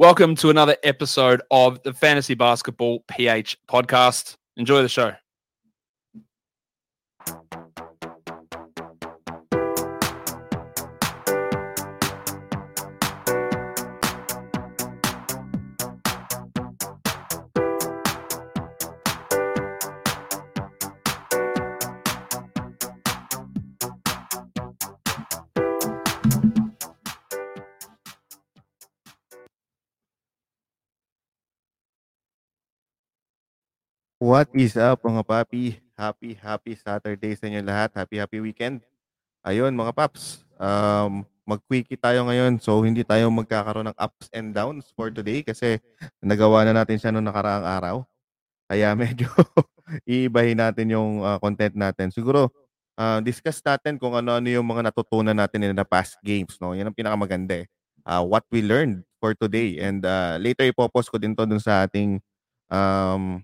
Welcome to another episode of the Fantasy Basketball PH podcast. Enjoy the show. What is up mga papi? Happy, happy Saturday sa inyo lahat. Happy, happy weekend. Ayun mga paps, um, mag-quickie tayo ngayon. So hindi tayo magkakaroon ng ups and downs for today kasi nagawa na natin siya noong nakaraang araw. Kaya medyo iibahin natin yung uh, content natin. Siguro, uh, discuss natin kung ano-ano yung mga natutunan natin in the past games. No? Yan ang pinakamaganda eh. Uh, what we learned for today. And uh, later ipopost ko din to dun sa ating um,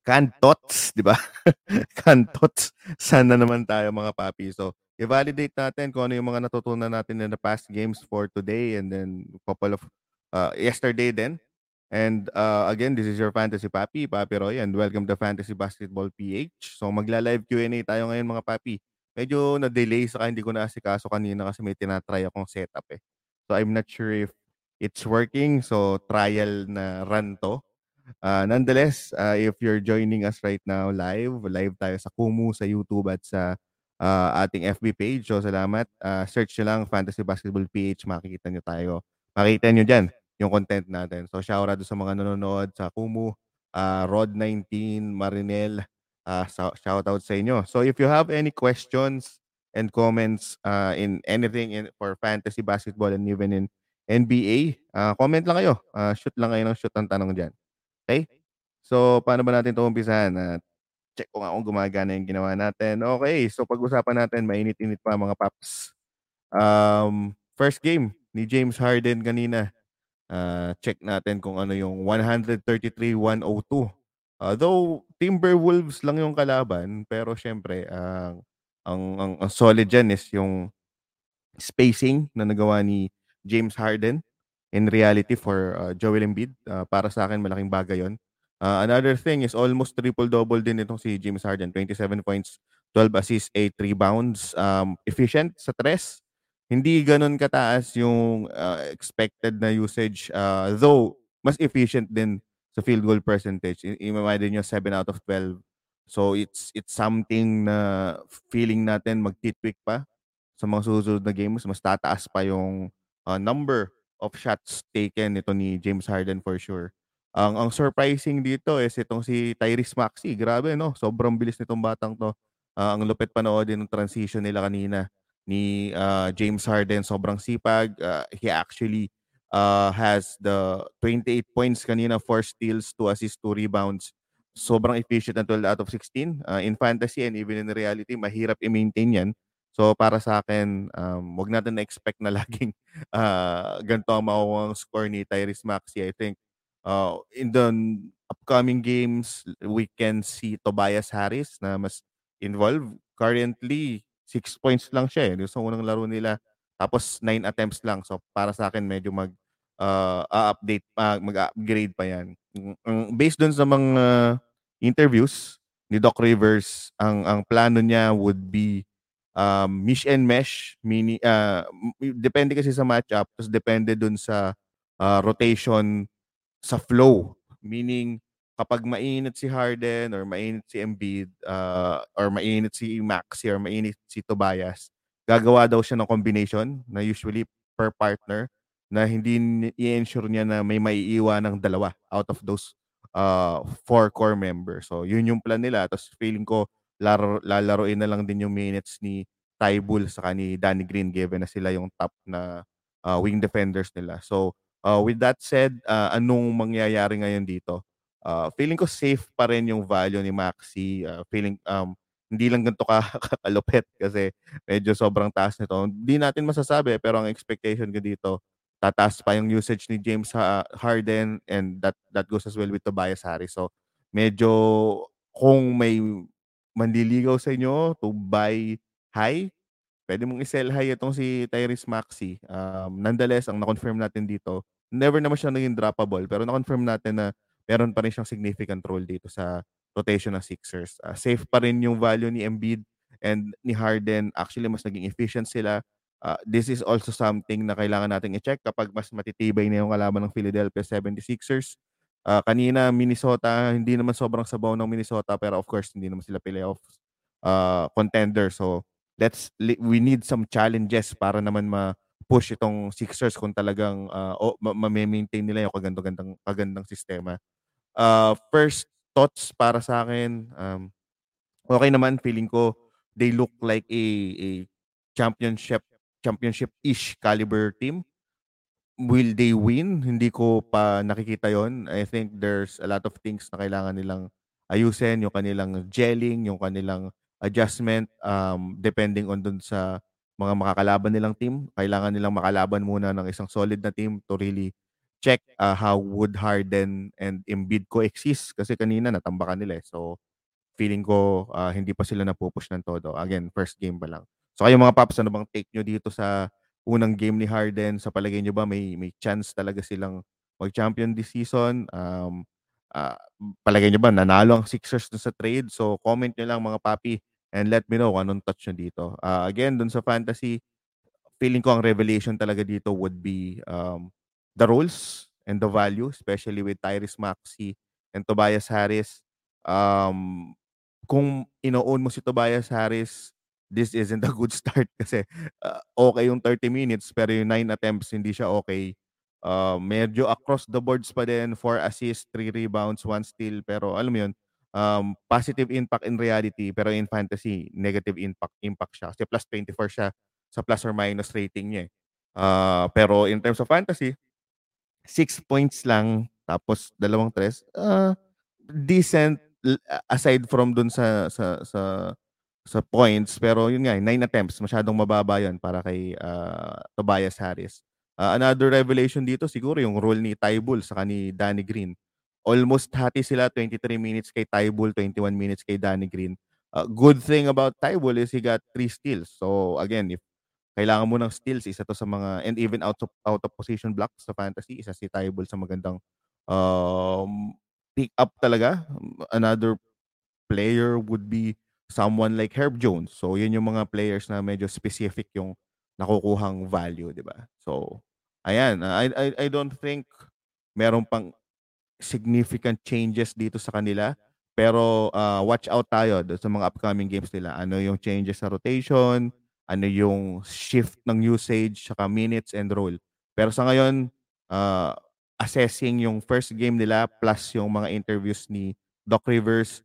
Kantots, di ba? Kantots. Sana naman tayo mga papi. So, i-validate natin kung ano yung mga natutunan natin in the past games for today and then couple of uh, yesterday then. And uh, again, this is your Fantasy Papi, Papi Roy, and welcome to Fantasy Basketball PH. So magla-live Q&A tayo ngayon mga papi. Medyo na-delay sa hindi ko na asikaso kanina kasi may tinatry akong setup eh. So I'm not sure if it's working. So trial na run to. Uh, nonetheless, uh, if you're joining us right now live, live tayo sa Kumu, sa YouTube at sa uh, ating FB page. So salamat. Uh, search nyo lang Fantasy Basketball PH, makikita nyo tayo. Makikita nyo dyan yung content natin. So shout out sa mga nanonood sa Kumu, uh, Rod19, Marinel, uh, shout out sa inyo. So if you have any questions and comments uh, in anything in, for fantasy basketball and even in NBA, uh, comment lang kayo. Uh, shoot lang kayo ng shoot ang tanong dyan. Okay? So, paano ba natin 'to umpisahan? At check ko nga kung gumagana yung ginawa natin. Okay, so pag-usapan natin, mainit-init pa mga paps. Um, first game ni James Harden kanina. Uh, check natin kung ano yung 133-102. Uh, though Timberwolves lang yung kalaban, pero syempre ang ang, ang, ang solid dyan is yung spacing na nagawa ni James Harden in reality for uh, Joel Embiid. Uh, para sa akin, malaking bagay yon. Uh, another thing is almost triple-double din itong si James Harden. 27 points, 12 assists, 8 rebounds. Um, efficient sa tres. Hindi ganun kataas yung uh, expected na usage. Uh, though, mas efficient din sa field goal percentage. I- imagine nyo 7 out of 12. So, it's it's something na feeling natin magtitweak pa sa mga susunod na games. Mas tataas pa yung uh, number of shots taken nito ni James Harden for sure. Ang ang surprising dito is itong si Tyrese Maxey. Grabe no, sobrang bilis nitong batang 'to. Uh, ang lupit panoodin ng transition nila kanina ni uh, James Harden. Sobrang sipag. Uh, he actually uh, has the 28 points kanina, 4 steals, 2 assists, 2 rebounds. Sobrang efficient na 12 out of 16. Uh, in fantasy and even in reality, mahirap i-maintain yan So para sa akin, um, wag natin na-expect na laging uh, ganito ang makukuha score ni Tyrese Maxey. I think uh, in the upcoming games, we can see Tobias Harris na mas involved. Currently, 6 points lang siya eh. Sa unang laro nila. Tapos 9 attempts lang. So para sa akin, medyo mag uh, update uh, mag-upgrade pa yan. Based dun sa mga interviews ni Doc Rivers, ang ang plano niya would be um, mesh and mesh, mini, uh, depende kasi sa matchup, tapos depende dun sa uh, rotation sa flow. Meaning, kapag mainit si Harden or mainit si Embiid uh, or mainit si Maxi or mainit si Tobias, gagawa daw siya ng combination na usually per partner na hindi i-ensure niya na may maiiwan ng dalawa out of those uh, four core members. So, yun yung plan nila. Tapos feeling ko, laro, lalaroin na lang din yung minutes ni Ty Bull sa ni Danny Green given na sila yung top na uh, wing defenders nila. So, uh, with that said, uh, anong mangyayari ngayon dito? Uh, feeling ko safe pa rin yung value ni Maxi. Uh, feeling um, hindi lang ganito ka kalupit kasi medyo sobrang taas nito. Hindi natin masasabi pero ang expectation ko dito tataas pa yung usage ni James Harden and that that goes as well with Tobias Harris. So medyo kung may manliligaw sa inyo to buy high, pwede mong i-sell high itong si Tyrese Maxey. Um, nonetheless, ang na-confirm natin dito, never naman siya naging droppable. Pero na-confirm natin na meron pa rin siyang significant role dito sa rotation ng Sixers. Uh, safe pa rin yung value ni Embiid and ni Harden. Actually, mas naging efficient sila. Uh, this is also something na kailangan nating i-check kapag mas matitibay na yung kalaban ng Philadelphia 76ers. Uh, kanina, Minnesota, hindi naman sobrang sabaw ng Minnesota pero of course, hindi naman sila playoffs uh, contender. So, let's we need some challenges para naman ma push itong Sixers kung talagang uh, o, ma-maintain nila yung kagandang kagandang sistema. Uh, first thoughts para sa akin, um, okay naman feeling ko they look like a, a championship championship-ish caliber team. Will they win? Hindi ko pa nakikita yon. I think there's a lot of things na kailangan nilang ayusin, yung kanilang gelling, yung kanilang adjustment, um, depending on dun sa mga makakalaban nilang team. Kailangan nilang makalaban muna ng isang solid na team to really check uh, how would Harden and Embiid coexist kasi kanina natambakan nila eh. So feeling ko uh, hindi pa sila napupush ng todo. Again, first game pa lang. So kayo mga paps, ano bang take nyo dito sa unang game ni Harden? Sa palagay nyo ba may may chance talaga silang mag-champion this season? Um, uh, palagay nyo ba nanalo ang Sixers sa trade? So comment nyo lang mga papi and let me know anong touch nyo dito. Uh, again, dun sa fantasy, feeling ko ang revelation talaga dito would be um, the roles and the value, especially with Tyrese Maxey and Tobias Harris. Um, kung ino-own mo si Tobias Harris, this isn't a good start kasi uh, okay yung 30 minutes pero yung 9 attempts hindi siya okay. Uh, medyo across the boards pa din, 4 assists, 3 rebounds, 1 steal pero alam mo yun, um, positive impact in reality pero in fantasy negative impact impact siya kasi plus 24 siya sa plus or minus rating niya. Uh, pero in terms of fantasy 6 points lang tapos dalawang tres uh, decent aside from dun sa sa sa sa points pero yun nga 9 attempts masyadong mababa yun para kay uh, Tobias Harris. Uh, another revelation dito siguro yung role ni Tybull sa ni Danny Green almost hati sila 23 minutes kay Tybull, 21 minutes kay Danny Green. Uh, good thing about Tybull is he got three steals. So again, if kailangan mo ng steals, isa to sa mga and even out of out of position blocks sa fantasy, isa si Tybull sa magandang um, pick up talaga. Another player would be someone like Herb Jones. So yun yung mga players na medyo specific yung nakukuhang value, 'di ba? So ayan, I I I don't think meron pang significant changes dito sa kanila. Pero uh, watch out tayo sa mga upcoming games nila. Ano yung changes sa rotation, ano yung shift ng usage, saka minutes and role. Pero sa ngayon, uh, assessing yung first game nila plus yung mga interviews ni Doc Rivers,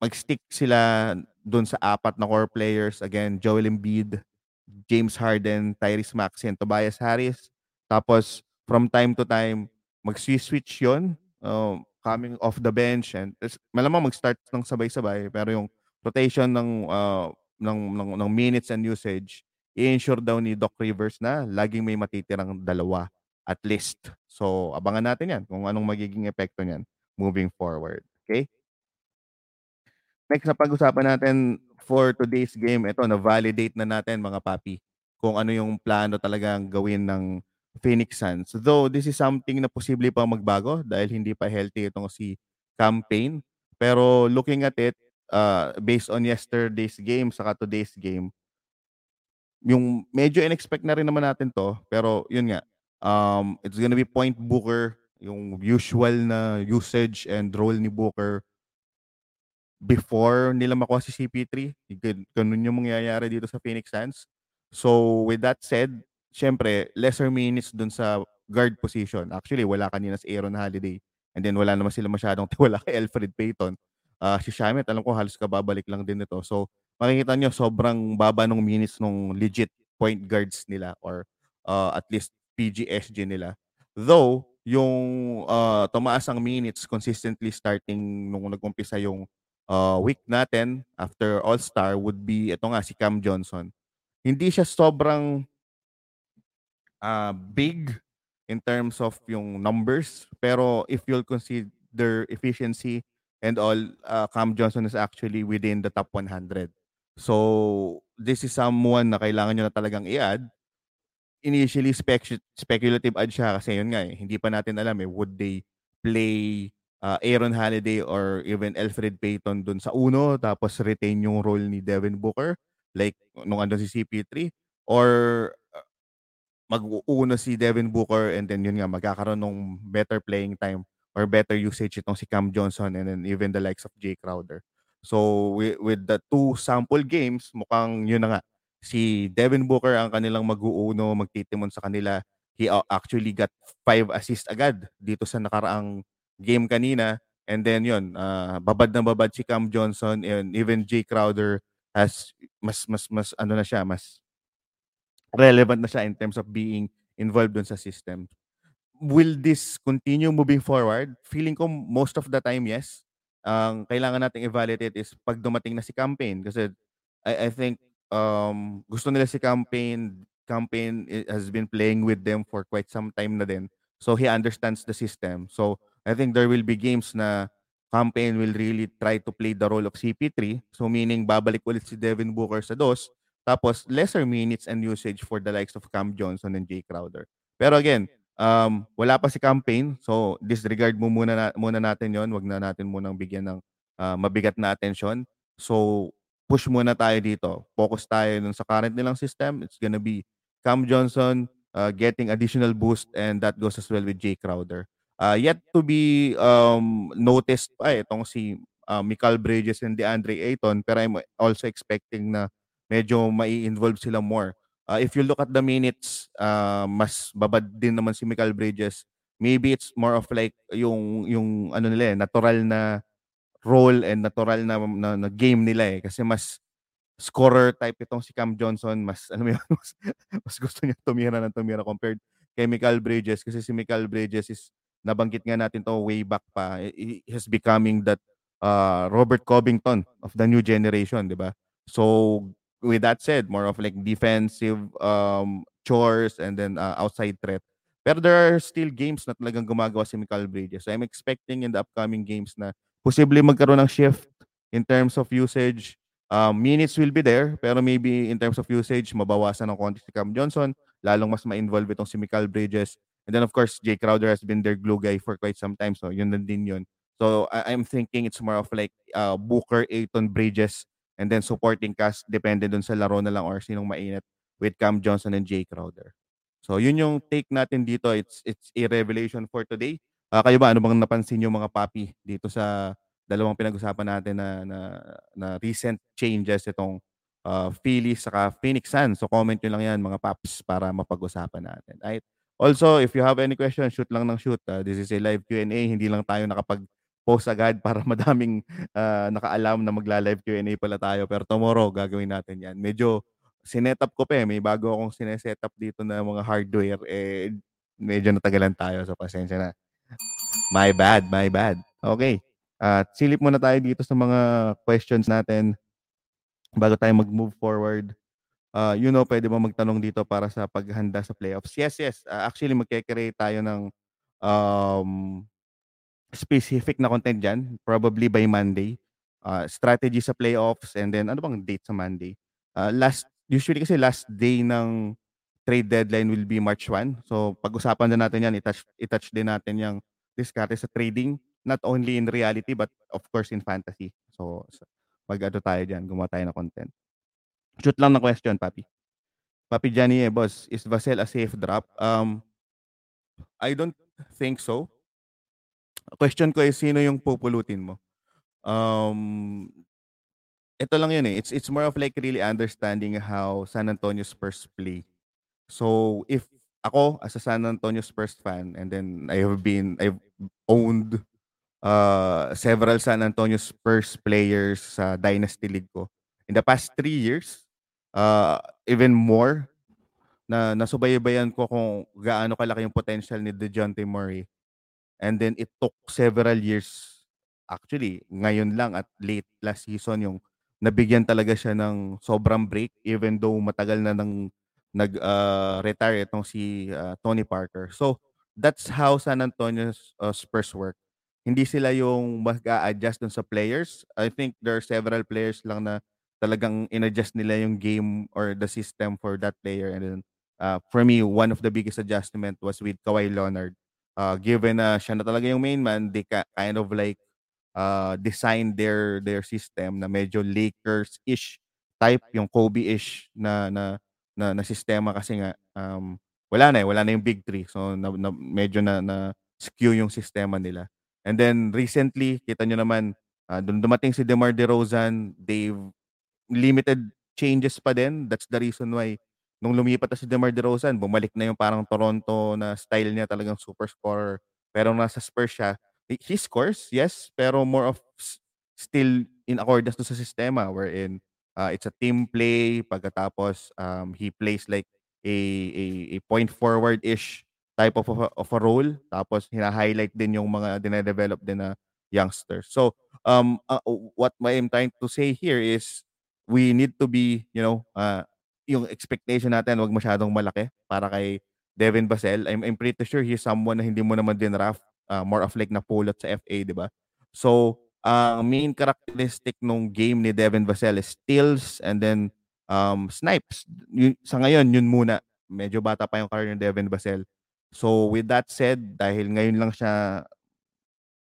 mag-stick sila doon sa apat na core players. Again, Joel Embiid, James Harden, Tyrese Maxey, and Tobias Harris. Tapos, from time to time, mag-switch yun, um, coming off the bench and malamang mag-start ng sabay-sabay pero yung rotation ng uh, ng, ng ng minutes and usage i-ensure daw ni Doc Rivers na laging may matitirang dalawa at least. So abangan natin 'yan kung anong magiging epekto niyan moving forward. Okay? Next na pag-usapan natin for today's game, ito na validate na natin mga papi kung ano yung plano talagang gawin ng Phoenix Suns. Though this is something na posible pa magbago dahil hindi pa healthy itong si campaign. Pero looking at it, uh, based on yesterday's game saka today's game, yung medyo in-expect na rin naman natin to. Pero yun nga, um, it's gonna be point Booker, yung usual na usage and role ni Booker before nila makuha si CP3. Ganun yung mangyayari dito sa Phoenix Suns. So with that said, syempre, lesser minutes dun sa guard position. Actually, wala kanina si Aaron Holiday. And then wala naman sila masyadong tiwala kay Alfred Payton. Uh, si Shamet, alam ko halos kababalik lang din ito. So, makikita nyo, sobrang baba ng minutes ng legit point guards nila or uh, at least PGSG nila. Though, yung uh, tumaas ang minutes consistently starting nung nag-umpisa yung uh, week natin after All-Star would be, ito nga, si Cam Johnson. Hindi siya sobrang uh, big in terms of yung numbers. Pero if you'll consider efficiency and all, uh, Cam Johnson is actually within the top 100. So, this is someone na kailangan nyo na talagang i-add initially spec- speculative ad siya kasi yun nga eh, hindi pa natin alam eh, would they play uh, Aaron Holiday or even Alfred Payton dun sa uno tapos retain yung role ni Devin Booker like nung andun si CP3 or uh, mag-uuno si Devin Booker and then yun nga magkakaroon ng better playing time or better usage itong si Cam Johnson and then even the likes of Jay Crowder. So with, with the two sample games, mukhang yun na nga. Si Devin Booker ang kanilang mag-uuno, magtitimon sa kanila. He actually got five assists agad dito sa nakaraang game kanina. And then yun, uh, babad na babad si Cam Johnson and even Jay Crowder has mas mas mas ano na siya, mas relevant na siya in terms of being involved dun sa system. Will this continue moving forward? Feeling ko most of the time, yes. Ang kailangan nating evaluate is pag dumating na si campaign kasi I, I think um, gusto nila si campaign campaign has been playing with them for quite some time na din. So he understands the system. So I think there will be games na campaign will really try to play the role of CP3. So meaning babalik ulit si Devin Booker sa dos. Tapos lesser minutes and usage for the likes of Cam Johnson and Jay Crowder. Pero again, um, wala pa si campaign. So disregard mo muna, na, muna natin yon Wag na natin munang bigyan ng uh, mabigat na atensyon. So push muna tayo dito. Focus tayo dun sa current nilang system. It's gonna be Cam Johnson uh, getting additional boost and that goes as well with Jay Crowder. Uh, yet to be um, noticed pa eh, itong si uh, Michael Bridges and DeAndre Ayton pero I'm also expecting na medyo mai-involve sila more. Uh, if you look at the minutes, uh, mas babad din naman si Michael Bridges. Maybe it's more of like yung yung ano nila eh, natural na role and natural na, na, na game nila eh kasi mas scorer type itong si Cam Johnson mas ano mo mas, mas gusto niya tumira ng tumira compared kay Michael Bridges kasi si Michael Bridges is nabanggit nga natin to way back pa, he is becoming that uh, Robert Covington of the new generation, di ba? So, with that said, more of like defensive um, chores and then uh, outside threat. Pero there are still games na talagang gumagawa si Michael Bridges. So I'm expecting in the upcoming games na posible magkaroon ng shift in terms of usage. Um, minutes will be there, pero maybe in terms of usage, mabawasan ng konti si Cam Johnson, lalong mas ma-involve itong si Michael Bridges. And then of course, Jay Crowder has been their glue guy for quite some time. So yun din yun. So I- I'm thinking it's more of like uh, Booker, Aiton, Bridges, and then supporting cast depende dun sa laro na lang or sinong mainit with Cam Johnson and Jay Crowder. So yun yung take natin dito. It's it's a revelation for today. Uh, kayo ba ano bang napansin yung mga papi dito sa dalawang pinag-usapan natin na na, na recent changes itong uh, Phillies saka Phoenix Suns. So comment nyo lang yan mga paps para mapag-usapan natin. Right? Also, if you have any questions, shoot lang ng shoot. Uh, this is a live Q&A. Hindi lang tayo nakapag-post agad para madaming uh, nakaalam na magla-live Q&A pala tayo. Pero tomorrow, gagawin natin yan. Medyo sinetup ko pa eh. May bago akong sinesetup dito na mga hardware. Eh, medyo natagalan tayo. So, pasensya na. My bad, my bad. Okay. At uh, silip muna tayo dito sa mga questions natin bago tayo mag-move forward uh, you know, pwede mo magtanong dito para sa paghanda sa playoffs. Yes, yes. Uh, actually, magkikreate tayo ng um, specific na content dyan, probably by Monday. Uh, strategy sa playoffs and then ano bang date sa Monday? Uh, last usually kasi last day ng trade deadline will be March 1. So pag-usapan na natin 'yan, i-touch i-touch din natin yung diskarte sa trading not only in reality but of course in fantasy. So, so mag-ano tayo diyan, gumawa tayo ng content. Shoot lang na question, Papi. Papi Johnny, eh, boss, is Vassell a safe drop? Um, I don't think so. Question ko is, sino yung pupulutin mo? Um, ito lang yun eh. It's, it's more of like really understanding how San Antonio Spurs play. So, if ako, as a San Antonio Spurs fan, and then I have been, I've owned uh, several San Antonio Spurs players sa Dynasty League ko. In the past three years, uh, even more na nasubaybayan ko kung gaano kalaki yung potential ni DeJounte Murray. And then it took several years actually ngayon lang at late last season yung nabigyan talaga siya ng sobrang break even though matagal na nang nag uh, retire itong si uh, Tony Parker. So that's how San Antonio's uh, Spurs work. Hindi sila yung mag-a-adjust dun sa players. I think there are several players lang na talagang inadjust nila yung game or the system for that player and then uh, for me, one of the biggest adjustment was with Kawhi Leonard. Uh, given na siya na talaga yung main man, they ka, kind of like uh, design their their system na medyo Lakers-ish type, yung Kobe-ish na na na, na sistema kasi nga um, wala na eh, wala na yung big three. So na, na, medyo na, na skew yung sistema nila. And then recently, kita nyo naman, uh, dumating si DeMar DeRozan, they've limited changes pa din. That's the reason why nung lumipat na si DeMar DeRozan, bumalik na yung parang Toronto na style niya talagang super scorer. Pero nasa Spurs siya, he scores, yes, pero more of still in accordance to sa sistema wherein uh, it's a team play pagkatapos um, he plays like a, a, a point forward-ish type of a, of a role tapos hina-highlight din yung mga dine-develop din na youngsters. So um uh, what I'm trying to say here is we need to be, you know, uh, yung expectation natin wag masyadong malaki para kay Devin Basel. I'm, I'm pretty sure he's someone na hindi mo naman din draft uh, more of like na pulot sa FA, di ba? So, ang uh, main characteristic nung game ni Devin Vassell is steals and then um, snipes. Yun, sa ngayon, yun muna. Medyo bata pa yung career ni Devin Vassell. So, with that said, dahil ngayon lang siya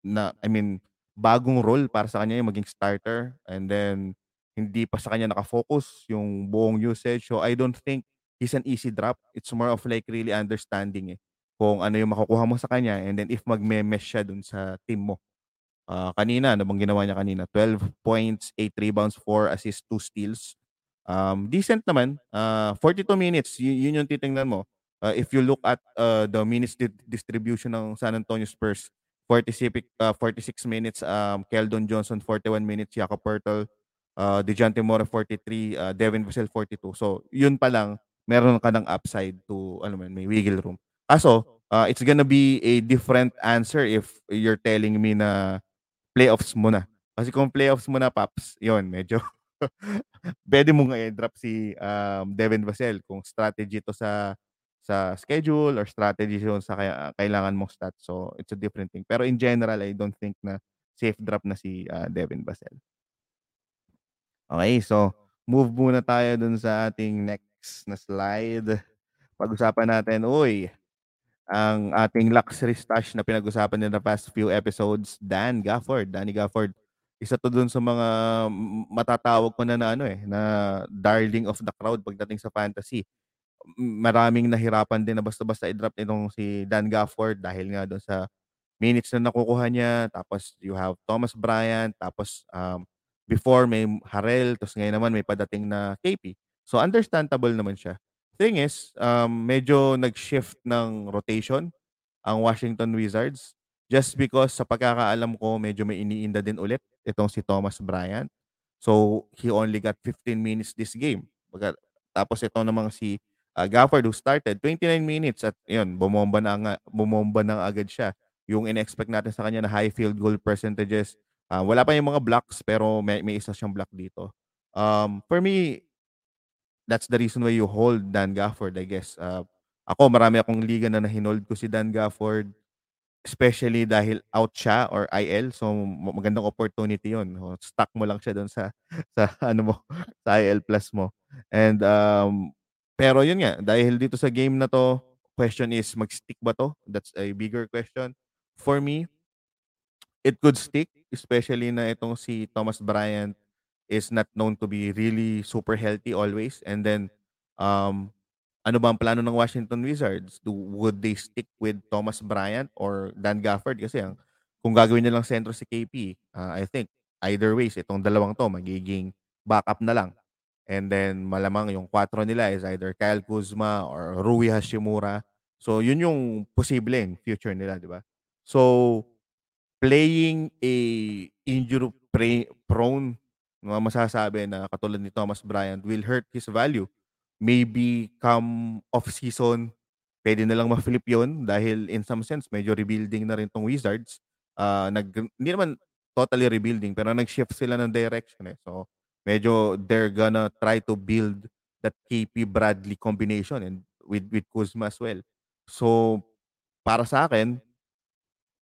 na, I mean, bagong role para sa kanya yung maging starter and then hindi pa sa kanya nakafocus yung buong usage. So, I don't think he's an easy drop. It's more of like really understanding eh kung ano yung makukuha mo sa kanya and then if magme-mesh siya dun sa team mo. Uh, kanina, ano bang ginawa niya kanina? 12 points, 8 rebounds, 4 assists, 2 steals. Um, decent naman. Uh, 42 minutes, y- yun yung titingnan mo. Uh, if you look at uh, the minutes di- distribution ng San Antonio Spurs, 46, uh, 46 minutes, um, Keldon Johnson 41 minutes, Jakob Pertl, uh, DeJounte Mora 43, uh, Devin Vassell 42. So, yun pa lang, meron ka ng upside to, ano man, may wiggle room. Kaso, uh, it's gonna be a different answer if you're telling me na playoffs muna. Kasi kung playoffs muna, Paps, yon medyo pwede mo nga i-drop si um, Devin Vassell kung strategy to sa sa schedule or strategy yun sa kaya, kailangan mong stat. So, it's a different thing. Pero in general, I don't think na safe drop na si uh, Devin Vassell. Okay, so move muna tayo dun sa ating next na slide. Pag-usapan natin, uy, ang ating luxury stash na pinag-usapan na past few episodes, Dan Gafford, Danny Gafford. Isa to dun sa mga matatawag ko na na ano eh, na darling of the crowd pagdating sa fantasy. Maraming nahirapan din na basta-basta i-drop nitong si Dan Gafford dahil nga doon sa minutes na nakukuha niya. Tapos you have Thomas Bryant, tapos um, before may Harrell, tapos ngayon naman may padating na KP. So understandable naman siya. Thing is, um, medyo nag-shift ng rotation ang Washington Wizards just because sa pagkakaalam ko, medyo may iniinda din ulit itong si Thomas Bryant. So, he only got 15 minutes this game. Tapos ito namang si uh, Gafford who started 29 minutes at yun, bumomba na, bumomba na agad siya. Yung in-expect natin sa kanya na high field goal percentages. Uh, wala pa yung mga blocks pero may, may isa siyang block dito. Um, for me, that's the reason why you hold Dan Gafford, I guess. Uh, ako, marami akong liga na nahinold ko si Dan Gafford, especially dahil out siya or IL. So, magandang opportunity yon Stuck mo lang siya doon sa, sa, ano mo, sa IL plus mo. And, um, pero yun nga, dahil dito sa game na to, question is, mag-stick ba to? That's a bigger question. For me, it could stick, especially na itong si Thomas Bryant is not known to be really super healthy always. And then, um, ano ba ang plano ng Washington Wizards? Do, would they stick with Thomas Bryant or Dan Gafford? Kasi ang, kung gagawin nilang sentro si KP, uh, I think either ways, itong dalawang to, magiging backup na lang. And then, malamang yung kwatro nila is either Kyle Kuzma or Rui Hashimura. So, yun yung posibleng future nila, di ba? So, playing a injury prone mga masasabi na katulad ni Thomas Bryant will hurt his value. Maybe come off-season, pwede na lang ma-flip yun dahil in some sense, medyo rebuilding na rin tong Wizards. Uh, nag, hindi naman totally rebuilding, pero nag-shift sila ng direction eh. So, medyo they're gonna try to build that KP Bradley combination and with with Kuzma as well. So, para sa akin,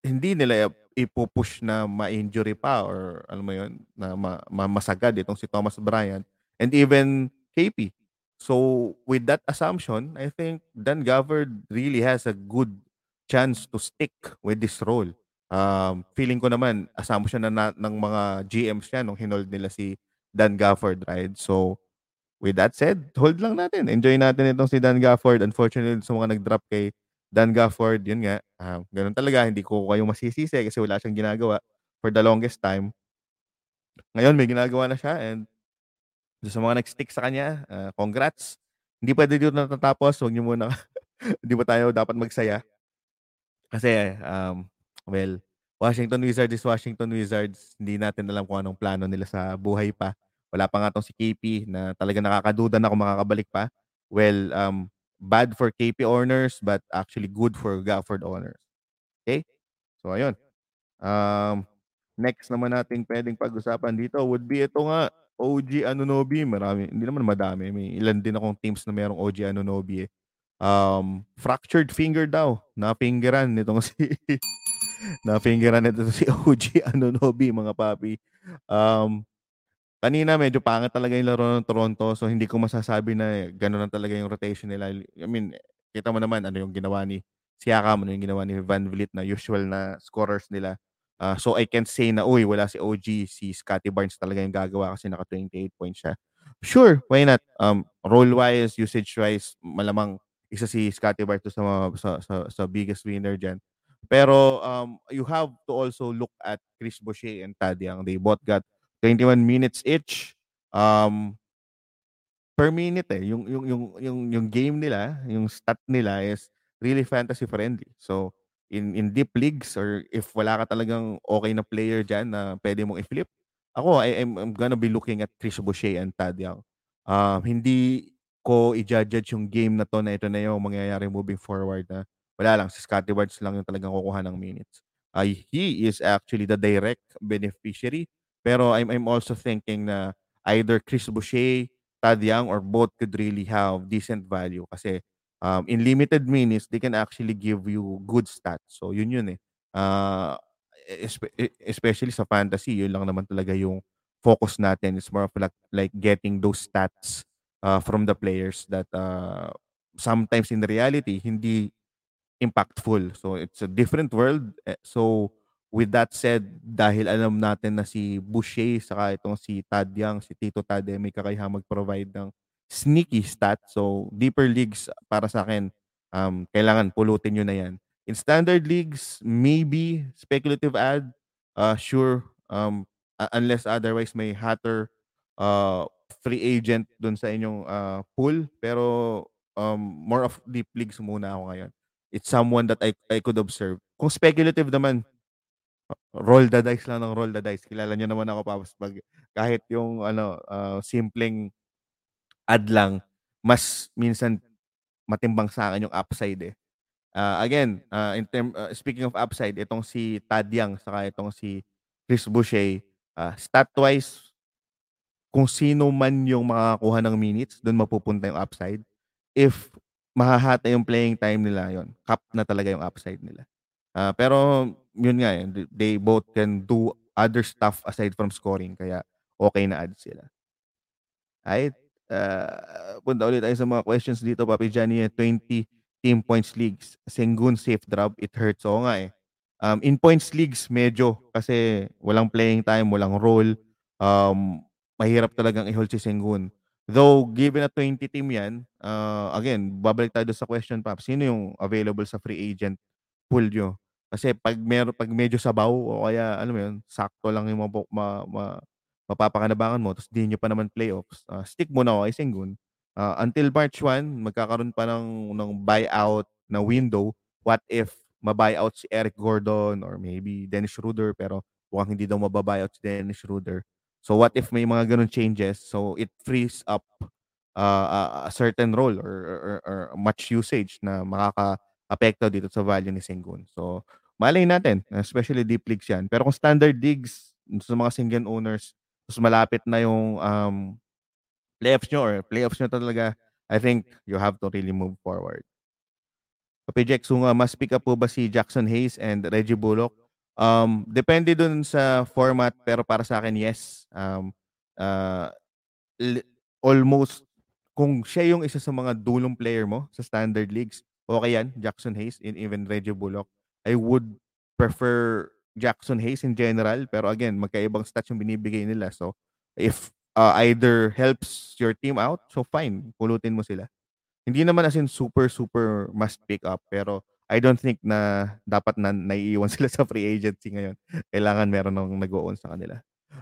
hindi nila ipupush na ma-injury pa or ano mo yun, na ma- ma- masagad itong si Thomas Bryant and even KP. So with that assumption, I think Dan Gafford really has a good chance to stick with this role. Um, feeling ko naman assumption na, na ng mga GMs niya nung hinold nila si Dan Gafford, right? So with that said, hold lang natin. Enjoy natin itong si Dan Gafford. Unfortunately, sa mga nag-drop kay Dan Gafford, yun nga, uh, ganun talaga. Hindi ko kayo masisisi kasi wala siyang ginagawa for the longest time. Ngayon, may ginagawa na siya and sa mga nag-stick sa kanya, uh, congrats. Hindi pwede dito natatapos. Huwag niyo muna, hindi ba tayo dapat magsaya? Kasi, um, well, Washington Wizards is Washington Wizards. Hindi natin alam kung anong plano nila sa buhay pa. Wala pa nga tong si KP na talaga nakakaduda na kung makakabalik pa. Well, um, bad for KP owners but actually good for Gafford owners. Okay? So, ayun. Um, next naman natin pwedeng pag-usapan dito would be ito nga, OG Anunobi. Marami, hindi naman madami. May ilan din akong teams na merong OG Anunobi eh. Um, fractured finger daw. Napingeran nitong si napingeran nito si OG Anunobi, mga papi. Um, kanina medyo pangit talaga yung laro ng Toronto so hindi ko masasabi na gano'n na talaga yung rotation nila. I mean, kita mo naman ano yung ginawa ni Siakam, ano yung ginawa ni Van Vliet na usual na scorers nila. Uh, so I can't say na, uy, wala si OG, si Scotty Barnes talaga yung gagawa kasi naka 28 points siya. Sure, why not? Um, role-wise, usage-wise, malamang isa si Scotty Barnes sa, sa, sa, sa biggest winner dyan. Pero um, you have to also look at Chris Boucher and Tadiang. They both got 21 minutes each. Um, per minute eh. Yung, yung, yung, yung, yung game nila, yung stat nila is really fantasy friendly. So, in, in deep leagues or if wala ka talagang okay na player dyan na pwede mong i-flip, ako, I, I'm, I'm gonna be looking at Chris Boucher and Tad Young. Um, hindi ko i-judge yung game na to na ito na yung mangyayari moving forward na wala lang, si Scotty Barnes lang yung talagang kukuha ng minutes. Uh, he is actually the direct beneficiary pero I'm, I'm also thinking na either Chris Boucher, Tad Young, or both could really have decent value kasi um, in limited minutes, they can actually give you good stats. So yun yun eh. Uh, especially sa fantasy, yun lang naman talaga yung focus natin. It's more of like, like getting those stats uh, from the players that uh, sometimes in reality, hindi impactful. So it's a different world. Eh, so with that said, dahil alam natin na si Boucher saka itong si Tadyang, si Tito Tade may kakayahang mag-provide ng sneaky stat. So, deeper leagues para sa akin, um, kailangan pulutin nyo na yan. In standard leagues, maybe speculative ad, uh, sure, um, unless otherwise may hatter uh, free agent dun sa inyong uh, pool. Pero um, more of deep leagues muna ako ngayon. It's someone that I, I could observe. Kung speculative naman, roll the dice lang ng roll the dice. Kilala niyo naman ako Paps pag kahit yung ano uh, simpleng ad lang mas minsan matimbang sa akin yung upside eh. Uh, again, uh, in term uh, speaking of upside, itong si Tadyang saka itong si Chris Boucher, uh, stat wise kung sino man yung makakuha ng minutes, doon mapupunta yung upside. If mahahata yung playing time nila yon, cap na talaga yung upside nila. Uh, pero yun nga eh, they both can do other stuff aside from scoring kaya okay na add sila. Ay, uh, punta ulit tayo sa mga questions dito, Papi Johnny. 20 team points leagues. Sengun safe drop, it hurts. Oo nga eh. Um, in points leagues, medyo. Kasi walang playing time, walang role. Um, mahirap talagang i-hold si Sengun. Though, given na 20 team yan, uh, again, babalik tayo sa question, Pap. Sino yung available sa free agent pool nyo? Kasi pag mer pag medyo sabaw o kaya alam mo 'yun, sakto lang yung mapo ma ma mapapakinabangan mo tapos di niyo pa naman playoffs, uh, stick muna ako kay Sengun. Uh, until March 1, magkakaroon pa ng ng buyout na window. What if ma-buyout si Eric Gordon or maybe Dennis Schroeder pero mukhang hindi daw mababuyout si Dennis Schroeder. So what if may mga ganun changes? So it frees up uh, a, a certain role or, or, or much usage na makaka-apekto dito sa value ni Sengun. So malay natin, especially deep leagues yan. Pero kung standard leagues, sa mga single owners, mas malapit na yung um, playoffs nyo or playoffs nyo talaga, I think you have to really move forward. Kapijek, so nga, mas pick up po ba si Jackson Hayes and Reggie Bullock? Um, depende dun sa format, pero para sa akin, yes. Um, uh, almost kung siya yung isa sa mga dulong player mo sa standard leagues, okay yan, Jackson Hayes and even Reggie Bullock. I would prefer Jackson Hayes in general, pero again, magkaibang stats yung binibigay nila. So, if uh, either helps your team out, so fine, pulutin mo sila. Hindi naman as in super, super must pick up, pero I don't think na dapat na naiiwan sila sa free agency ngayon. Kailangan meron nang nag-own sa kanila.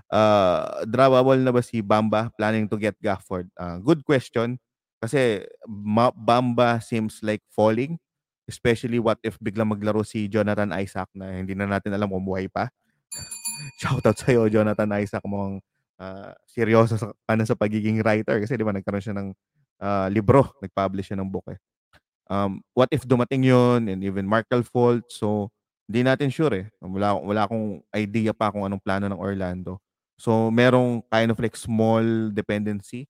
Uh, drawable na ba si Bamba planning to get Gafford? Uh, good question. Kasi Bamba seems like falling. Especially what if biglang maglaro si Jonathan Isaac na hindi na natin alam kung buhay pa. Shoutout sa'yo, Jonathan Isaac. Mong uh, seryoso sa, ano, sa pagiging writer. Kasi di ba nagkaroon siya ng uh, libro. Nag-publish siya ng book eh um, what if dumating yon and even Markel fault. So, hindi natin sure eh. Wala, wala akong idea pa kung anong plano ng Orlando. So, merong kind of like small dependency.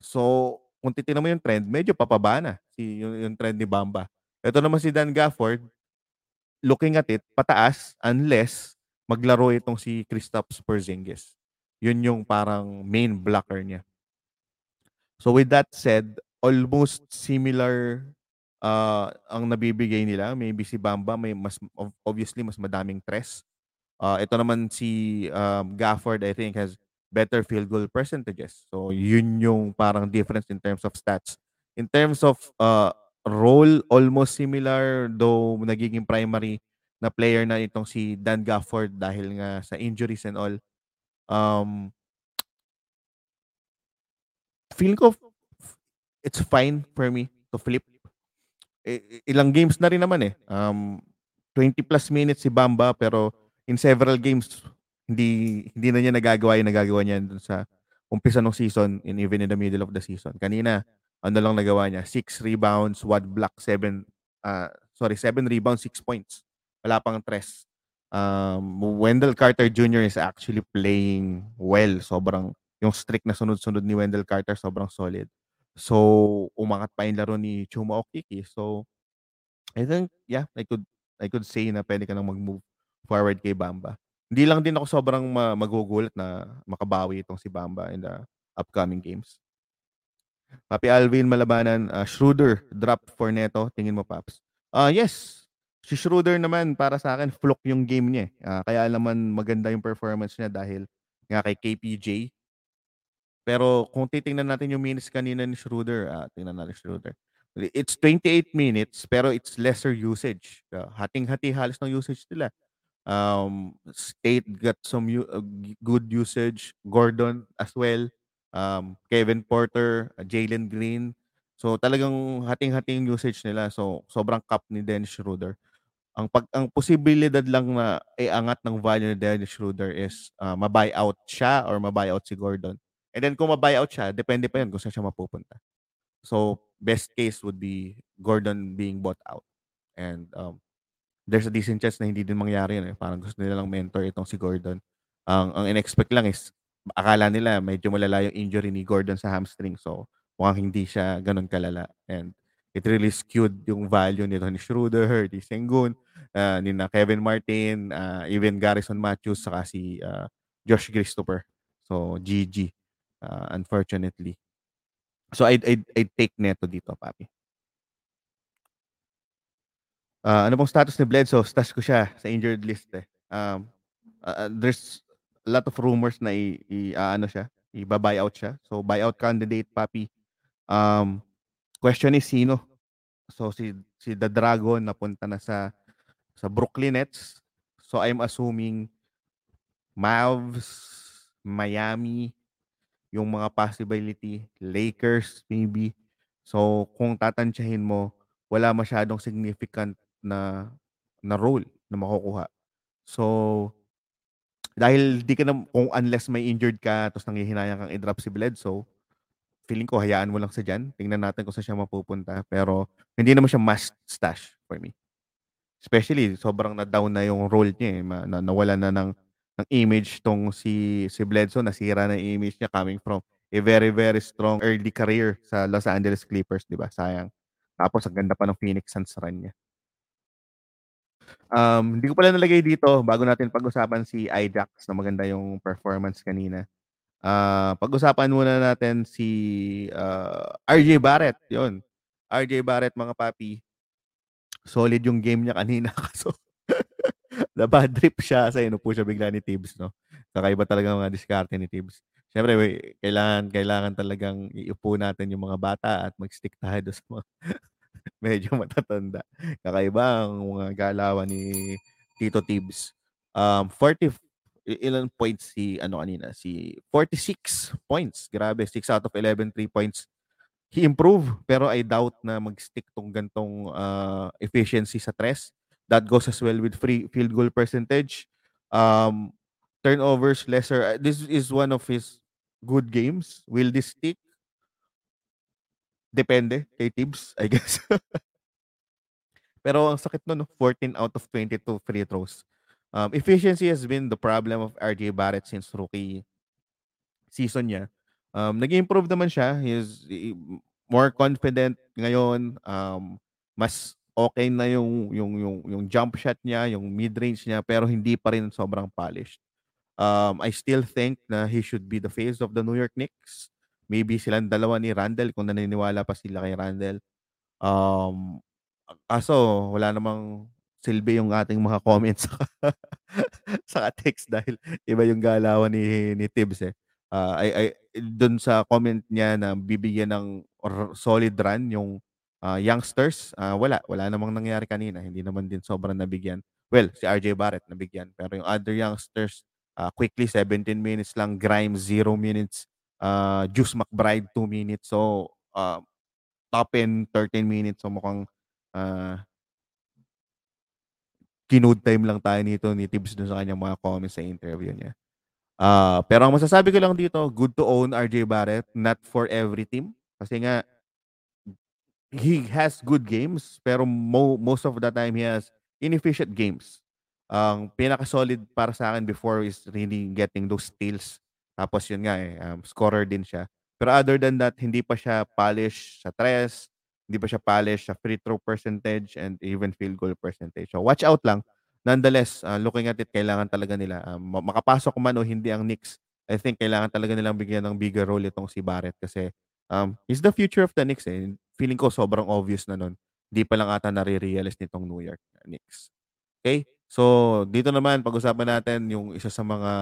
So, kung titignan mo yung trend, medyo papaba na si, yung, yung trend ni Bamba. Ito naman si Dan Gafford, looking at it, pataas unless maglaro itong si Kristaps Porzingis. Yun yung parang main blocker niya. So with that said, almost similar uh, ang nabibigay nila. Maybe si Bamba may mas obviously mas madaming tres. Uh, ito naman si um, Gafford I think has better field goal percentages. So yun yung parang difference in terms of stats. In terms of uh, role, almost similar though nagiging primary na player na itong si Dan Gafford dahil nga sa injuries and all. Um, feeling ko it's fine for me to flip ilang games na rin naman eh. Um, 20 plus minutes si Bamba pero in several games hindi hindi na niya nagagawa yung nagagawa niya dun sa umpisa ng season and even in the middle of the season. Kanina, ano lang nagawa niya? 6 rebounds, 1 block, 7 uh, sorry, 7 rebounds, 6 points. Wala pang tres. Um, Wendell Carter Jr. is actually playing well. Sobrang yung streak na sunod-sunod ni Wendell Carter sobrang solid. So, umangat pa yung laro ni Chuma Okiki. So, I think, yeah, I could I could say na pwede ka nang mag-move forward kay Bamba. Hindi lang din ako sobrang ma- magugulat na makabawi itong si Bamba in the upcoming games. Papi Alvin Malabanan, uh, Schroeder drop for Neto. Tingin mo, Paps? Uh, yes. Si Schroeder naman, para sa akin, fluke yung game niya. Uh, kaya naman maganda yung performance niya dahil nga kay KPJ. Pero kung titingnan natin yung minutes kanina ni Schroeder, ah, tingnan natin Schroeder. It's 28 minutes pero it's lesser usage. Uh, hating-hati halos ng usage nila. Um, State got some uh, good usage. Gordon as well. Um, Kevin Porter, uh, Jalen Green. So talagang hating-hati yung usage nila. So sobrang cup ni Dennis Schroeder. Ang pag ang posibilidad lang na iangat ng value ni Dennis Schroeder is uh, ma-buy out siya or ma-buy out si Gordon. And then kung ma-buyout siya, depende pa yun kung saan siya mapupunta. So, best case would be Gordon being bought out. And um, there's a decent chance na hindi din mangyari yun. Eh. Parang gusto nila lang mentor itong si Gordon. Ang, ang in-expect lang is, akala nila medyo malala yung injury ni Gordon sa hamstring. So, mukhang hindi siya ganun kalala. And it really skewed yung value nito ni Schroeder, ni Sengun, uh, ni na Kevin Martin, uh, even Garrison Matthews, saka si uh, Josh Christopher. So, GG uh, unfortunately. So I'd, I'd, I'd take Neto dito, papi. Uh, ano pong status ni Bledsoe? Stash ko siya sa injured list eh. Um, uh, there's lot of rumors na i, i siya, i-buyout siya. So buyout candidate, papi. Um, question is sino? So si si The Dragon napunta na sa sa Brooklyn Nets. So I'm assuming Mavs, Miami, yung mga possibility, Lakers maybe. So kung tatansyahin mo, wala masyadong significant na na role na makukuha. So dahil di ka na, kung unless may injured ka tapos nanghihinayang kang i-drop si Bledsoe, feeling ko hayaan mo lang sa dyan. Tingnan natin kung saan siya mapupunta. Pero hindi naman siya must stash for me. Especially, sobrang na-down na yung role niya eh. Na, nawala na ng ng image tong si si Bledsoe nasira na image niya coming from a very very strong early career sa Los Angeles Clippers, 'di ba? Sayang. Tapos ang ganda pa ng Phoenix Suns run niya. Um, hindi ko pala nalagay dito bago natin pag-usapan si Ijax na maganda yung performance kanina. Uh, pag-usapan muna natin si uh, RJ Barrett. Yun. RJ Barrett, mga papi. Solid yung game niya kanina. Kaso, na bad trip siya sa ino po siya bigla ni Tibbs, no? Kakaiba talaga mga diskarte ni Tibbs. Siyempre, kailangan, kailangan talagang iupo natin yung mga bata at mag-stick tayo sa mga medyo matatanda. Kakaiba ang mga galawan ni Tito Tibbs. Um, 40, ilan points si ano kanina si 46 points. Grabe 6 out of 11 3 points. He improved pero I doubt na mag-stick tong gantong uh, efficiency sa tres. That goes as well with free field goal percentage. Um turnovers lesser this is one of his good games. Will this stick depende kay Tibbs I guess pero ang sakit no 14 out of 22 free throws Um, efficiency has been the problem of RJ Barrett since rookie season niya. Um, nag-improve naman siya. He is more confident ngayon. Um, mas okay na yung yung yung yung jump shot niya, yung mid-range niya pero hindi pa rin sobrang polished. Um, I still think na he should be the face of the New York Knicks. Maybe silang dalawa ni Randall kung naniniwala pa sila kay Randall. Um, kaso wala namang silbi yung ating mga comments sa text dahil iba yung galawan ni ni Tibbs eh. Uh, ay, ay doon sa comment niya na bibigyan ng solid run yung uh, youngsters, uh, wala wala namang nangyari kanina, hindi naman din sobrang nabigyan. Well, si RJ Barrett nabigyan, pero yung other youngsters uh, quickly 17 minutes lang, Grimes 0 minutes, uh, Juice McBride 2 minutes. So uh, top in 13 minutes so mukhang uh, kinood time lang tayo nito ni Tibbs dun sa kanyang mga comments sa interview niya. Uh, pero ang masasabi ko lang dito, good to own RJ Barrett, not for every team. Kasi nga, he has good games, pero mo, most of the time he has inefficient games. Ang pinaka-solid para sa akin before is really getting those steals. Tapos yun nga eh, um, scorer din siya. Pero other than that, hindi pa siya polish sa tres, hindi pa siya polish sa free throw percentage and even field goal percentage. So watch out lang. Nonetheless, uh, looking at it, kailangan talaga nila um, makapasok man o hindi ang Knicks. I think kailangan talaga nilang bigyan ng bigger role itong si Barrett kasi um, he's the future of the Knicks. Eh. Feeling ko sobrang obvious na nun. Hindi pa lang ata nare-realize nitong New York Knicks. Okay? So, dito naman, pag-usapan natin yung isa sa mga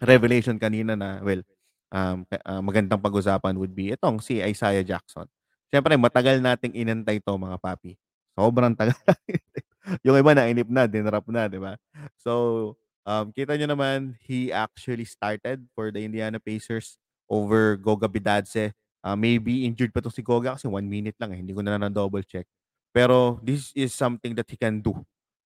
revelation kanina na, well, um, uh, magandang pag-usapan would be itong si Isaiah Jackson. Siyempre, matagal nating inantay to mga papi. Sobrang tagal. yung iba na inip na, dinrap na, di ba? So, um, kita nyo naman, he actually started for the Indiana Pacers over Goga Bidadse. Uh, maybe injured pa to si Goga kasi one minute lang eh. Hindi ko na na double check. Pero this is something that he can do.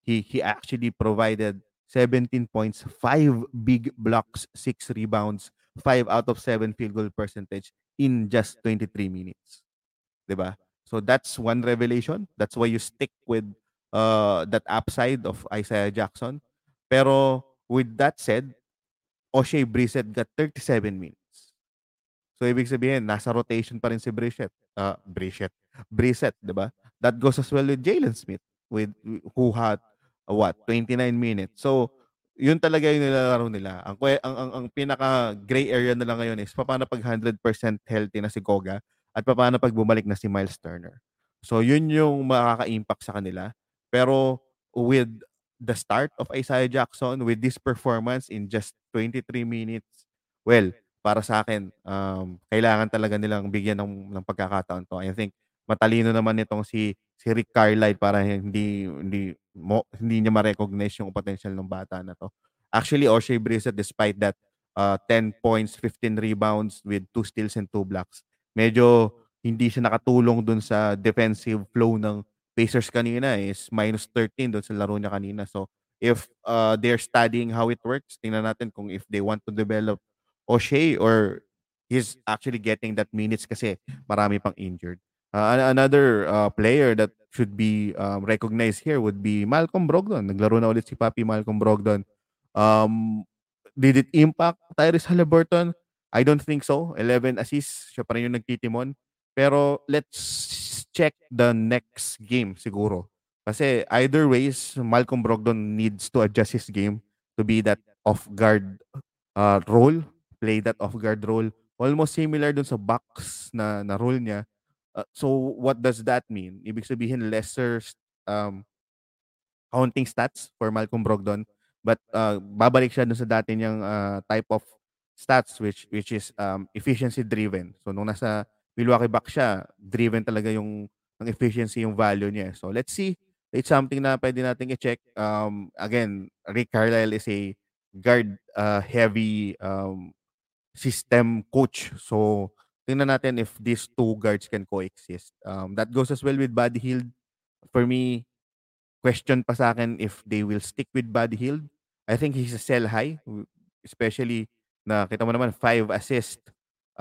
He, he actually provided 17 points, 5 big blocks, 6 rebounds, 5 out of 7 field goal percentage in just 23 minutes. 'di ba? So that's one revelation. That's why you stick with uh, that upside of Isaiah Jackson. Pero with that said, O'Shea Brissett got 37 minutes. So ibig sabihin, nasa rotation pa rin si Brissett. Uh, Brissett. Brissett, 'di ba? That goes as well with Jalen Smith with who had what 29 minutes. So yun talaga yung nilalaro nila. Ang, ang, ang, ang pinaka gray area nila ngayon is paano pag 100% healthy na si Goga at paano pag bumalik na si Miles Turner. So yun yung makaka-impact sa kanila. Pero with the start of Isaiah Jackson, with this performance in just 23 minutes, well, para sa akin, um, kailangan talaga nilang bigyan ng, ng pagkakataon to. I think matalino naman itong si si Rick Carlisle para hindi hindi mo, hindi niya ma-recognize yung potential ng bata na to. Actually, O'Shea Brissett, despite that uh, 10 points, 15 rebounds with 2 steals and 2 blocks, medyo hindi siya nakatulong dun sa defensive flow ng Pacers kanina is minus 13 dun sa laro niya kanina. So, if uh, they're studying how it works, tingnan natin kung if they want to develop O'Shea or he's actually getting that minutes kasi marami pang injured. Uh, another uh, player that should be um, recognized here would be Malcolm Brogdon. Naglaro na ulit si Papi Malcolm Brogdon. Um, did it impact Tyrese Halliburton? I don't think so. 11 assists, siya pa rin yung nagtitimon. Pero let's check the next game siguro. Kasi either ways, Malcolm Brogdon needs to adjust his game to be that off-guard uh, role play that off-guard role. Almost similar dun sa box na, na role niya. Uh, so, what does that mean? Ibig sabihin, lesser um, counting stats for Malcolm Brogdon. But uh, babalik siya dun sa dati niyang uh, type of stats which which is um, efficiency driven. So nung nasa Milwaukee Bucks siya, driven talaga yung ng efficiency yung value niya. So let's see. It's something na pwede nating i-check. Um, again, Rick Carlisle is a guard uh, heavy um, system coach. So tingnan natin if these two guards can coexist. Um, that goes as well with Buddy Hield. For me, question pa sa akin if they will stick with Buddy Hield I think he's a sell high, especially na kita mo naman 5 assists,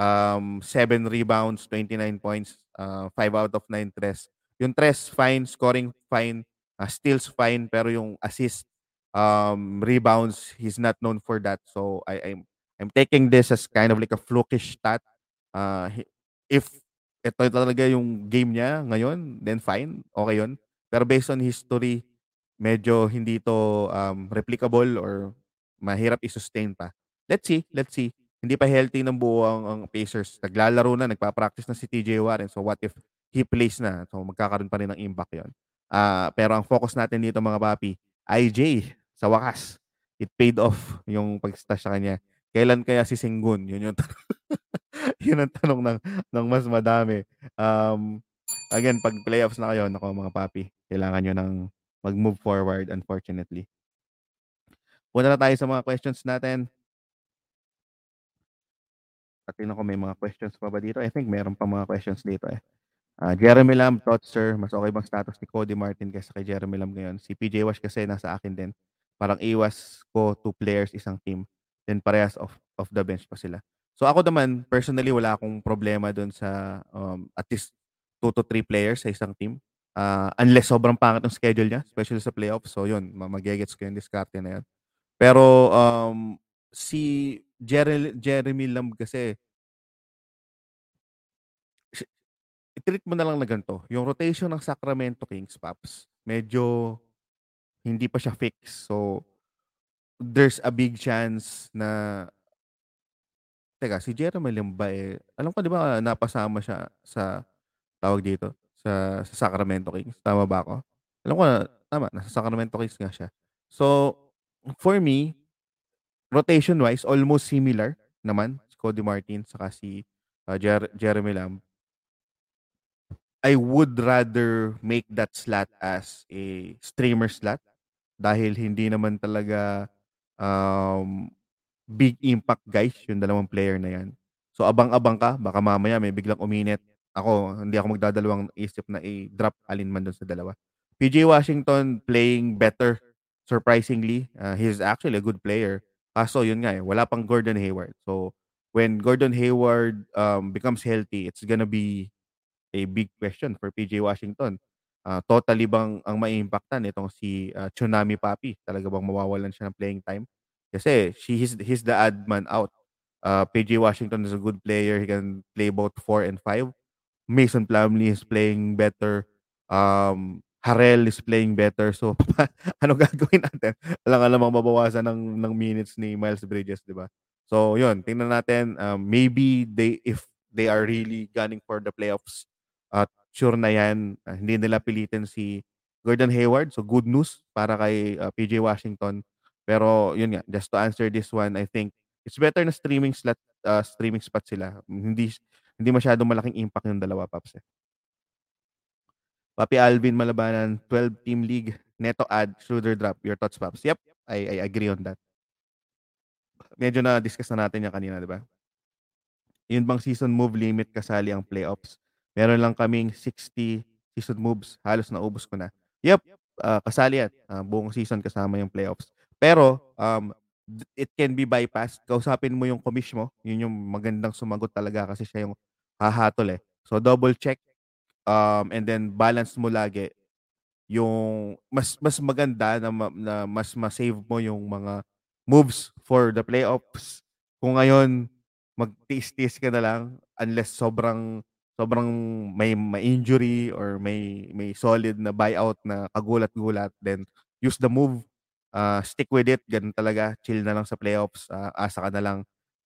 um 7 rebounds, 29 points, uh, 5 out of 9 tres. Yung tres fine, scoring fine, uh, steals fine, pero yung assist, um rebounds, he's not known for that. So I I'm I'm taking this as kind of like a flukish stat. Uh, if ito talaga yung game niya ngayon, then fine, okay yun. Pero based on history, medyo hindi to um, replicable or mahirap i-sustain pa. Let's see, let's see. Hindi pa healthy ng buo ang, ang Pacers. Naglalaro na, nagpa-practice na si TJ Warren. So what if he plays na? So magkakaroon pa rin ng impact yon. Uh, pero ang focus natin dito mga papi, IJ, sa wakas, it paid off yung pag-stash sa kanya. Kailan kaya si Sengun? Yun yung. yun ang tanong ng, ng mas madami. Um, again, pag playoffs na kayo, nako mga papi, kailangan nyo ng mag-move forward unfortunately. Punta na tayo sa mga questions natin. At ko may mga questions pa ba dito. I think meron pa mga questions dito eh. Uh, Jeremy Lamb, thoughts sir, mas okay bang status ni Cody Martin kaysa kay Jeremy Lamb ngayon? Si PJ Wash kasi nasa akin din. Parang iwas ko two players isang team. Then parehas off, off the bench pa sila. So ako naman, personally, wala akong problema doon sa um, at least two to three players sa isang team. Uh, unless sobrang pangit ng schedule niya, especially sa playoffs. So yun, magigets ko yung diskarte na yan. Pero um, si Jeremy, Jeremy Lamb kasi i-treat mo na lang na ganito. Yung rotation ng Sacramento Kings, Paps, medyo hindi pa siya fix. So, there's a big chance na Teka, si Jeremy ba eh, alam ko di ba napasama siya sa tawag dito? sa, sa Sacramento Kings. Tama ba ako? Alam ko na, tama, nasa Sacramento Kings nga siya. So, for me, rotation-wise, almost similar naman. Si Cody Martin, saka si uh, Jer- Jeremy Lamb. I would rather make that slot as a streamer slot dahil hindi naman talaga um, big impact guys yung dalawang player na yan. So abang-abang ka, baka mamaya may biglang uminit ako, hindi ako magdadalawang isip na i-drop alin man doon sa dalawa. PJ Washington playing better surprisingly. Uh, he's actually a good player. Kaso yun nga eh, wala pang Gordon Hayward. So when Gordon Hayward um, becomes healthy, it's gonna be a big question for PJ Washington. Uh, totally bang ang maiimpactan itong si uh, Tsunami Papi? Talaga bang mawawalan siya ng playing time? Kasi she, he's, he's the odd man out. Uh, PJ Washington is a good player. He can play both 4 and 5. Mason Plumlee is playing better. Um, Harrell is playing better. So, ano gagawin natin? Alam ka namang mabawasan ng, ng minutes ni Miles Bridges, di ba? So, yun. Tingnan natin. Um, maybe they, if they are really gunning for the playoffs, at uh, sure na yan. Uh, hindi nila pilitin si Gordon Hayward. So, good news para kay uh, PJ Washington. Pero, yun nga. Just to answer this one, I think it's better na streaming slot, uh, streaming spot sila. Hindi hindi masyadong malaking impact yung dalawa, Paps. Eh. Papi Alvin Malabanan, 12-team league, neto add, Schroeder drop. Your thoughts, Paps? Yep, I, I agree on that. Medyo na-discuss na natin yan kanina, di ba? Yun bang season move limit kasali ang playoffs? Meron lang kaming 60 season moves. Halos naubos ko na. Yep, uh, kasali yan. Uh, buong season kasama yung playoffs. Pero, um, it can be bypassed. Kausapin mo yung commish mo. Yun yung magandang sumagot talaga kasi siya yung hahatol eh. So double check um and then balance mo lagi yung mas mas maganda na, na mas ma-save mo yung mga moves for the playoffs. Kung ngayon magtiis-tiis ka na lang unless sobrang sobrang may ma-injury or may may solid na buyout na kagulat-gulat then use the move uh, stick with it, ganun talaga, chill na lang sa playoffs, uh, asa ka na lang.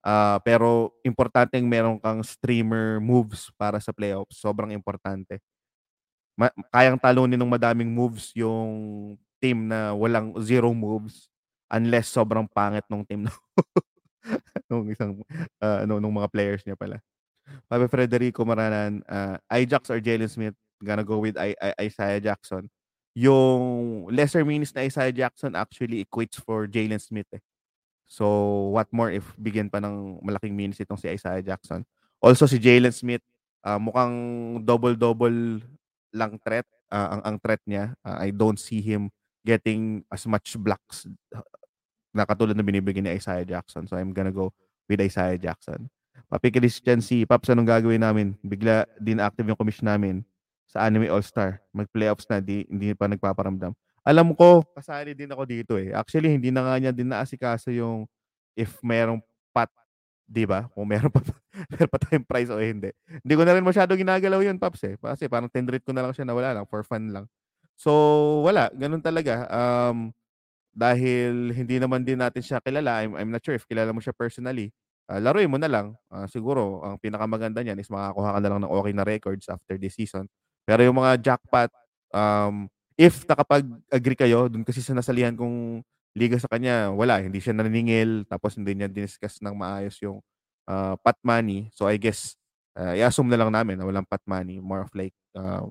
Uh, pero importante meron kang streamer moves para sa playoffs. Sobrang importante. Ma- kayang talunin ng madaming moves yung team na walang zero moves unless sobrang pangit ng team nung isang uh, ano nung mga players niya pala. Pabe Frederico Maranan, uh, Ijax or Jalen Smith, gonna go with I, I, Isaiah Jackson. Yung lesser minutes na Isaiah Jackson actually equates for Jalen Smith eh. So, what more if bigyan pa ng malaking minutes itong si Isaiah Jackson. Also, si Jalen Smith, uh, mukhang double-double lang threat. Uh, ang, ang threat niya, uh, I don't see him getting as much blocks na katulad na binibigyan ni Isaiah Jackson. So, I'm gonna go with Isaiah Jackson. Papi Christian si Paps, anong gagawin namin? Bigla din active yung commission namin sa Anime All-Star. Mag-playoffs na, di, hindi pa nagpaparamdam alam ko, kasali din ako dito eh. Actually, hindi na nga niya din naasikaso yung if merong pat, di ba? Kung meron pa, meron pa tayong price o hindi. Hindi ko na rin masyado ginagalaw yun, Paps eh. Kasi parang tendrit ko na lang siya na wala lang, for fun lang. So, wala. Ganun talaga. Um, dahil hindi naman din natin siya kilala, I'm, I'm not sure if kilala mo siya personally, uh, laruin mo na lang. Uh, siguro, ang pinakamaganda niyan is makakuha ka na lang ng okay na records after this season. Pero yung mga jackpot, um, if nakapag-agree kayo, dun kasi sa nasalihan kong liga sa kanya, wala, hindi siya naningil, tapos hindi niya diniscuss ng maayos yung uh, pat money. So I guess, uh, i-assume na lang namin na walang pat money, more of like uh,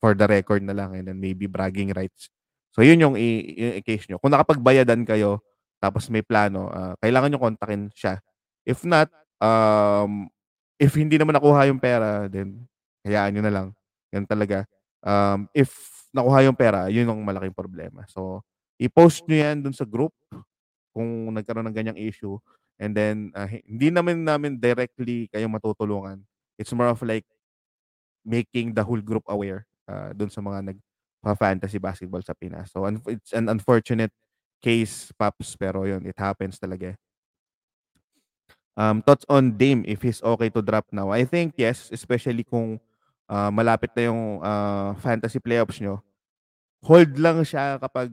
for the record na lang and then maybe bragging rights. So yun yung, i- yung case nyo. Kung nakapagbayadan kayo, tapos may plano, uh, kailangan nyo kontakin siya. If not, um, if hindi naman nakuha yung pera, then hayaan nyo na lang. Yan talaga. Um, if nakuha yung pera, yun ang malaking problema. So, i-post nyo yan dun sa group kung nagkaroon ng ganyang issue. And then, uh, hindi naman namin directly kayo matutulungan. It's more of like making the whole group aware uh, dun sa mga nag-fantasy basketball sa Pinas. So, un- it's an unfortunate case, Paps, pero yun, it happens talaga. Um, thoughts on Dame if he's okay to drop now? I think yes, especially kung uh, malapit na yung uh, fantasy playoffs nyo, hold lang siya kapag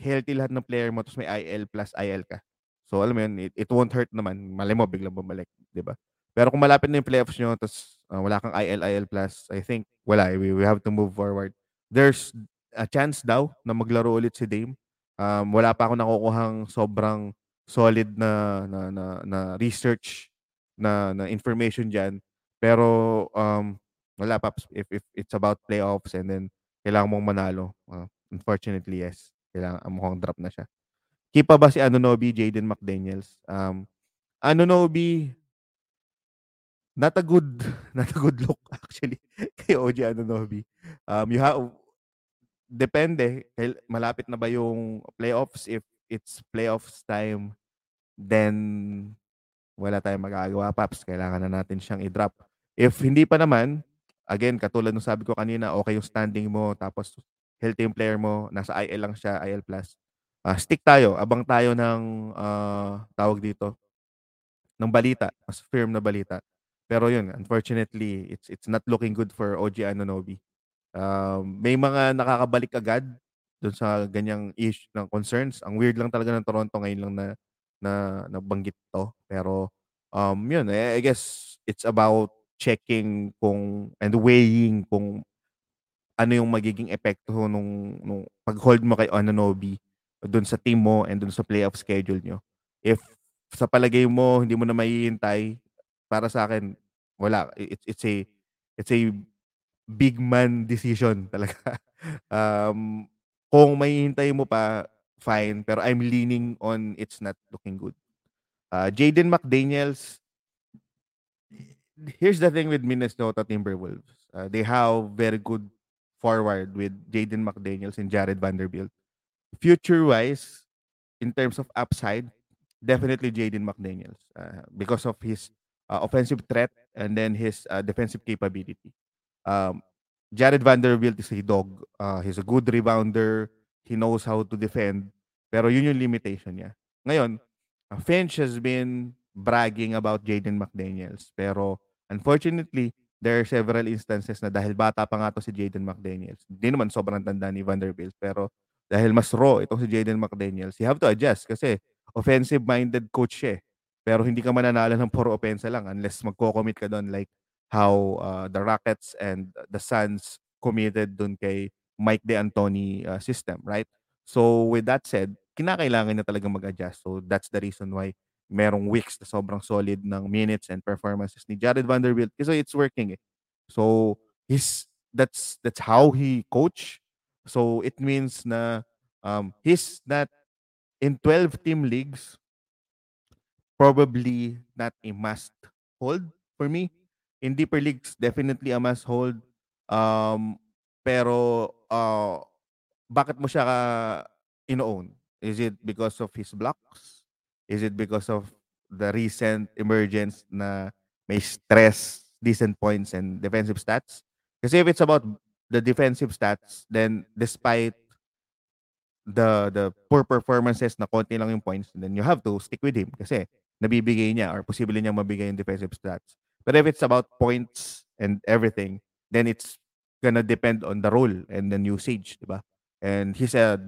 healthy lahat ng player mo tapos may IL plus IL ka. So alam mo yun, it, it won't hurt naman. Malay mo, biglang bumalik, di ba? Pero kung malapit na yung playoffs nyo tapos uh, wala kang IL, IL plus, I think wala. We, we have to move forward. There's a chance daw na maglaro ulit si Dame. Um, wala pa ako nakukuhang sobrang solid na na na, na research na, na information diyan. Pero um, wala, Paps. If, if it's about playoffs and then kailangan mong manalo, uh, unfortunately, yes. Kailangan, uh, mukhang drop na siya. Keep pa ba si Anunobi, Jaden McDaniels? Um, Anunobi, not a good, not a good look actually kay OG Anunobi. Um, you have, depende, malapit na ba yung playoffs? If it's playoffs time, then wala tayong magagawa, Paps. Kailangan na natin siyang i-drop. If hindi pa naman, again, katulad ng sabi ko kanina, okay yung standing mo, tapos healthy yung player mo, nasa IL lang siya, IL+. Uh, stick tayo, abang tayo ng uh, tawag dito, ng balita, mas firm na balita. Pero yun, unfortunately, it's it's not looking good for OG Anunoby. Um, may mga nakakabalik agad doon sa ganyang issue ng concerns. Ang weird lang talaga ng Toronto ngayon lang na na nabanggit to. Pero um yun, eh, I guess it's about checking kung and weighing kung ano yung magiging epekto nung, nung pag-hold mo kay Ananobi doon sa team mo and doon sa playoff schedule nyo. If sa palagay mo hindi mo na maihintay, para sa akin wala it's it's a it's a big man decision talaga. um kung mahihintay mo pa fine pero I'm leaning on it's not looking good. Uh, Jaden McDaniels here's the thing with Minnesota Timberwolves. Uh, they have very good forward with Jaden McDaniels and Jared Vanderbilt. Future-wise, in terms of upside, definitely Jaden McDaniels uh, because of his uh, offensive threat and then his uh, defensive capability. Um, Jared Vanderbilt is a dog. Uh, he's a good rebounder. He knows how to defend. Pero yun yung limitation niya. Ngayon, Finch has been bragging about Jaden McDaniels. Pero unfortunately, there are several instances na dahil bata pa nga to si Jaden McDaniels. Hindi naman sobrang tanda ni Vanderbilt. Pero dahil mas raw itong si Jaden McDaniels, you have to adjust kasi offensive-minded coach siya. Eh. pero hindi ka mananalo ng puro opensa lang unless magko-commit ka doon like how uh, the Rockets and the Suns committed doon kay Mike D'Antoni uh, system, right? So with that said, kinakailangan na talaga mag-adjust. So that's the reason why merong weeks na sobrang solid ng minutes and performances ni Jared Vanderbilt kasi it's working eh. So he's that's that's how he coach. So it means na um, he's not in 12 team leagues probably not a must hold for me. In deeper leagues, definitely a must hold. Um, pero uh, bakit mo siya ka ino-own? Is it because of his blocks? Is it because of the recent emergence na may stress, decent points, and defensive stats? Kasi if it's about the defensive stats, then despite the the poor performances na konti lang yung points, then you have to stick with him kasi nabibigay niya or posible niya mabigay yung defensive stats. But if it's about points and everything, then it's gonna depend on the role and then usage, di ba? And he's a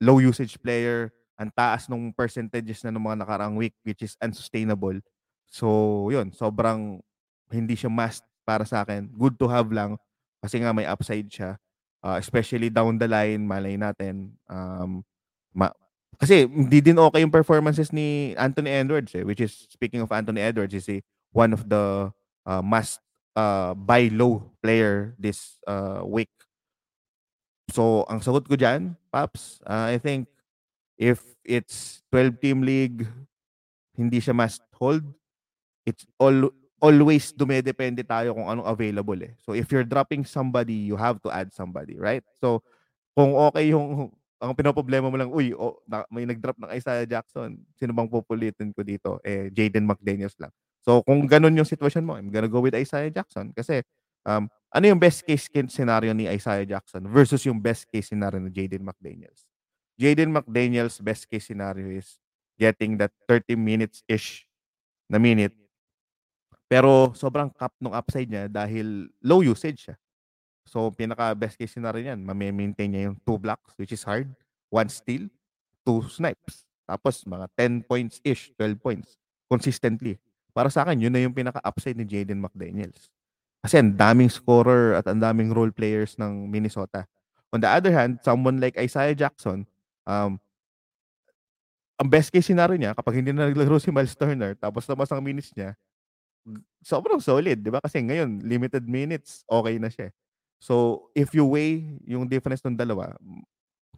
low usage player. Ang taas nung percentages na ng mga nakarang week which is unsustainable. So, yun, sobrang hindi siya must para sa akin. Good to have lang kasi nga may upside siya. Uh, especially down the line, malay natin. Um, ma- kasi hindi din okay yung performances ni Anthony Edwards eh, which is speaking of Anthony Edwards is a, one of the uh, must uh, buy low player this uh, week. So, ang sagot ko dyan, Paps, uh, I think if it's 12-team league, hindi siya must hold. It's all always dumedepende tayo kung anong available eh. So, if you're dropping somebody, you have to add somebody, right? So, kung okay yung ang pinoproblema mo lang, uy, oh, na, may nag-drop ng Isaiah Jackson. Sino bang pupulitin ko dito? Eh, Jaden McDaniels lang. So, kung ganun yung sitwasyon mo, I'm gonna go with Isaiah Jackson. Kasi, um, ano yung best case scenario ni Isaiah Jackson versus yung best case scenario ni Jaden McDaniels? Jaden McDaniels' best case scenario is getting that 30 minutes-ish na minute. Pero sobrang cap ng upside niya dahil low usage siya. So, pinaka best case scenario niyan, ma-maintain niya yung two blocks, which is hard, one steal, two snipes. Tapos, mga 10 points-ish, 12 points, consistently. Para sa akin, yun na yung pinaka-upside ni Jaden McDaniels. Kasi ang daming scorer at ang daming role players ng Minnesota. On the other hand, someone like Isaiah Jackson, um, ang best case scenario niya, kapag hindi na naglaro si Miles Turner, tapos labas ang minutes niya, sobrang solid, di ba? Kasi ngayon, limited minutes, okay na siya. So, if you weigh yung difference ng dalawa,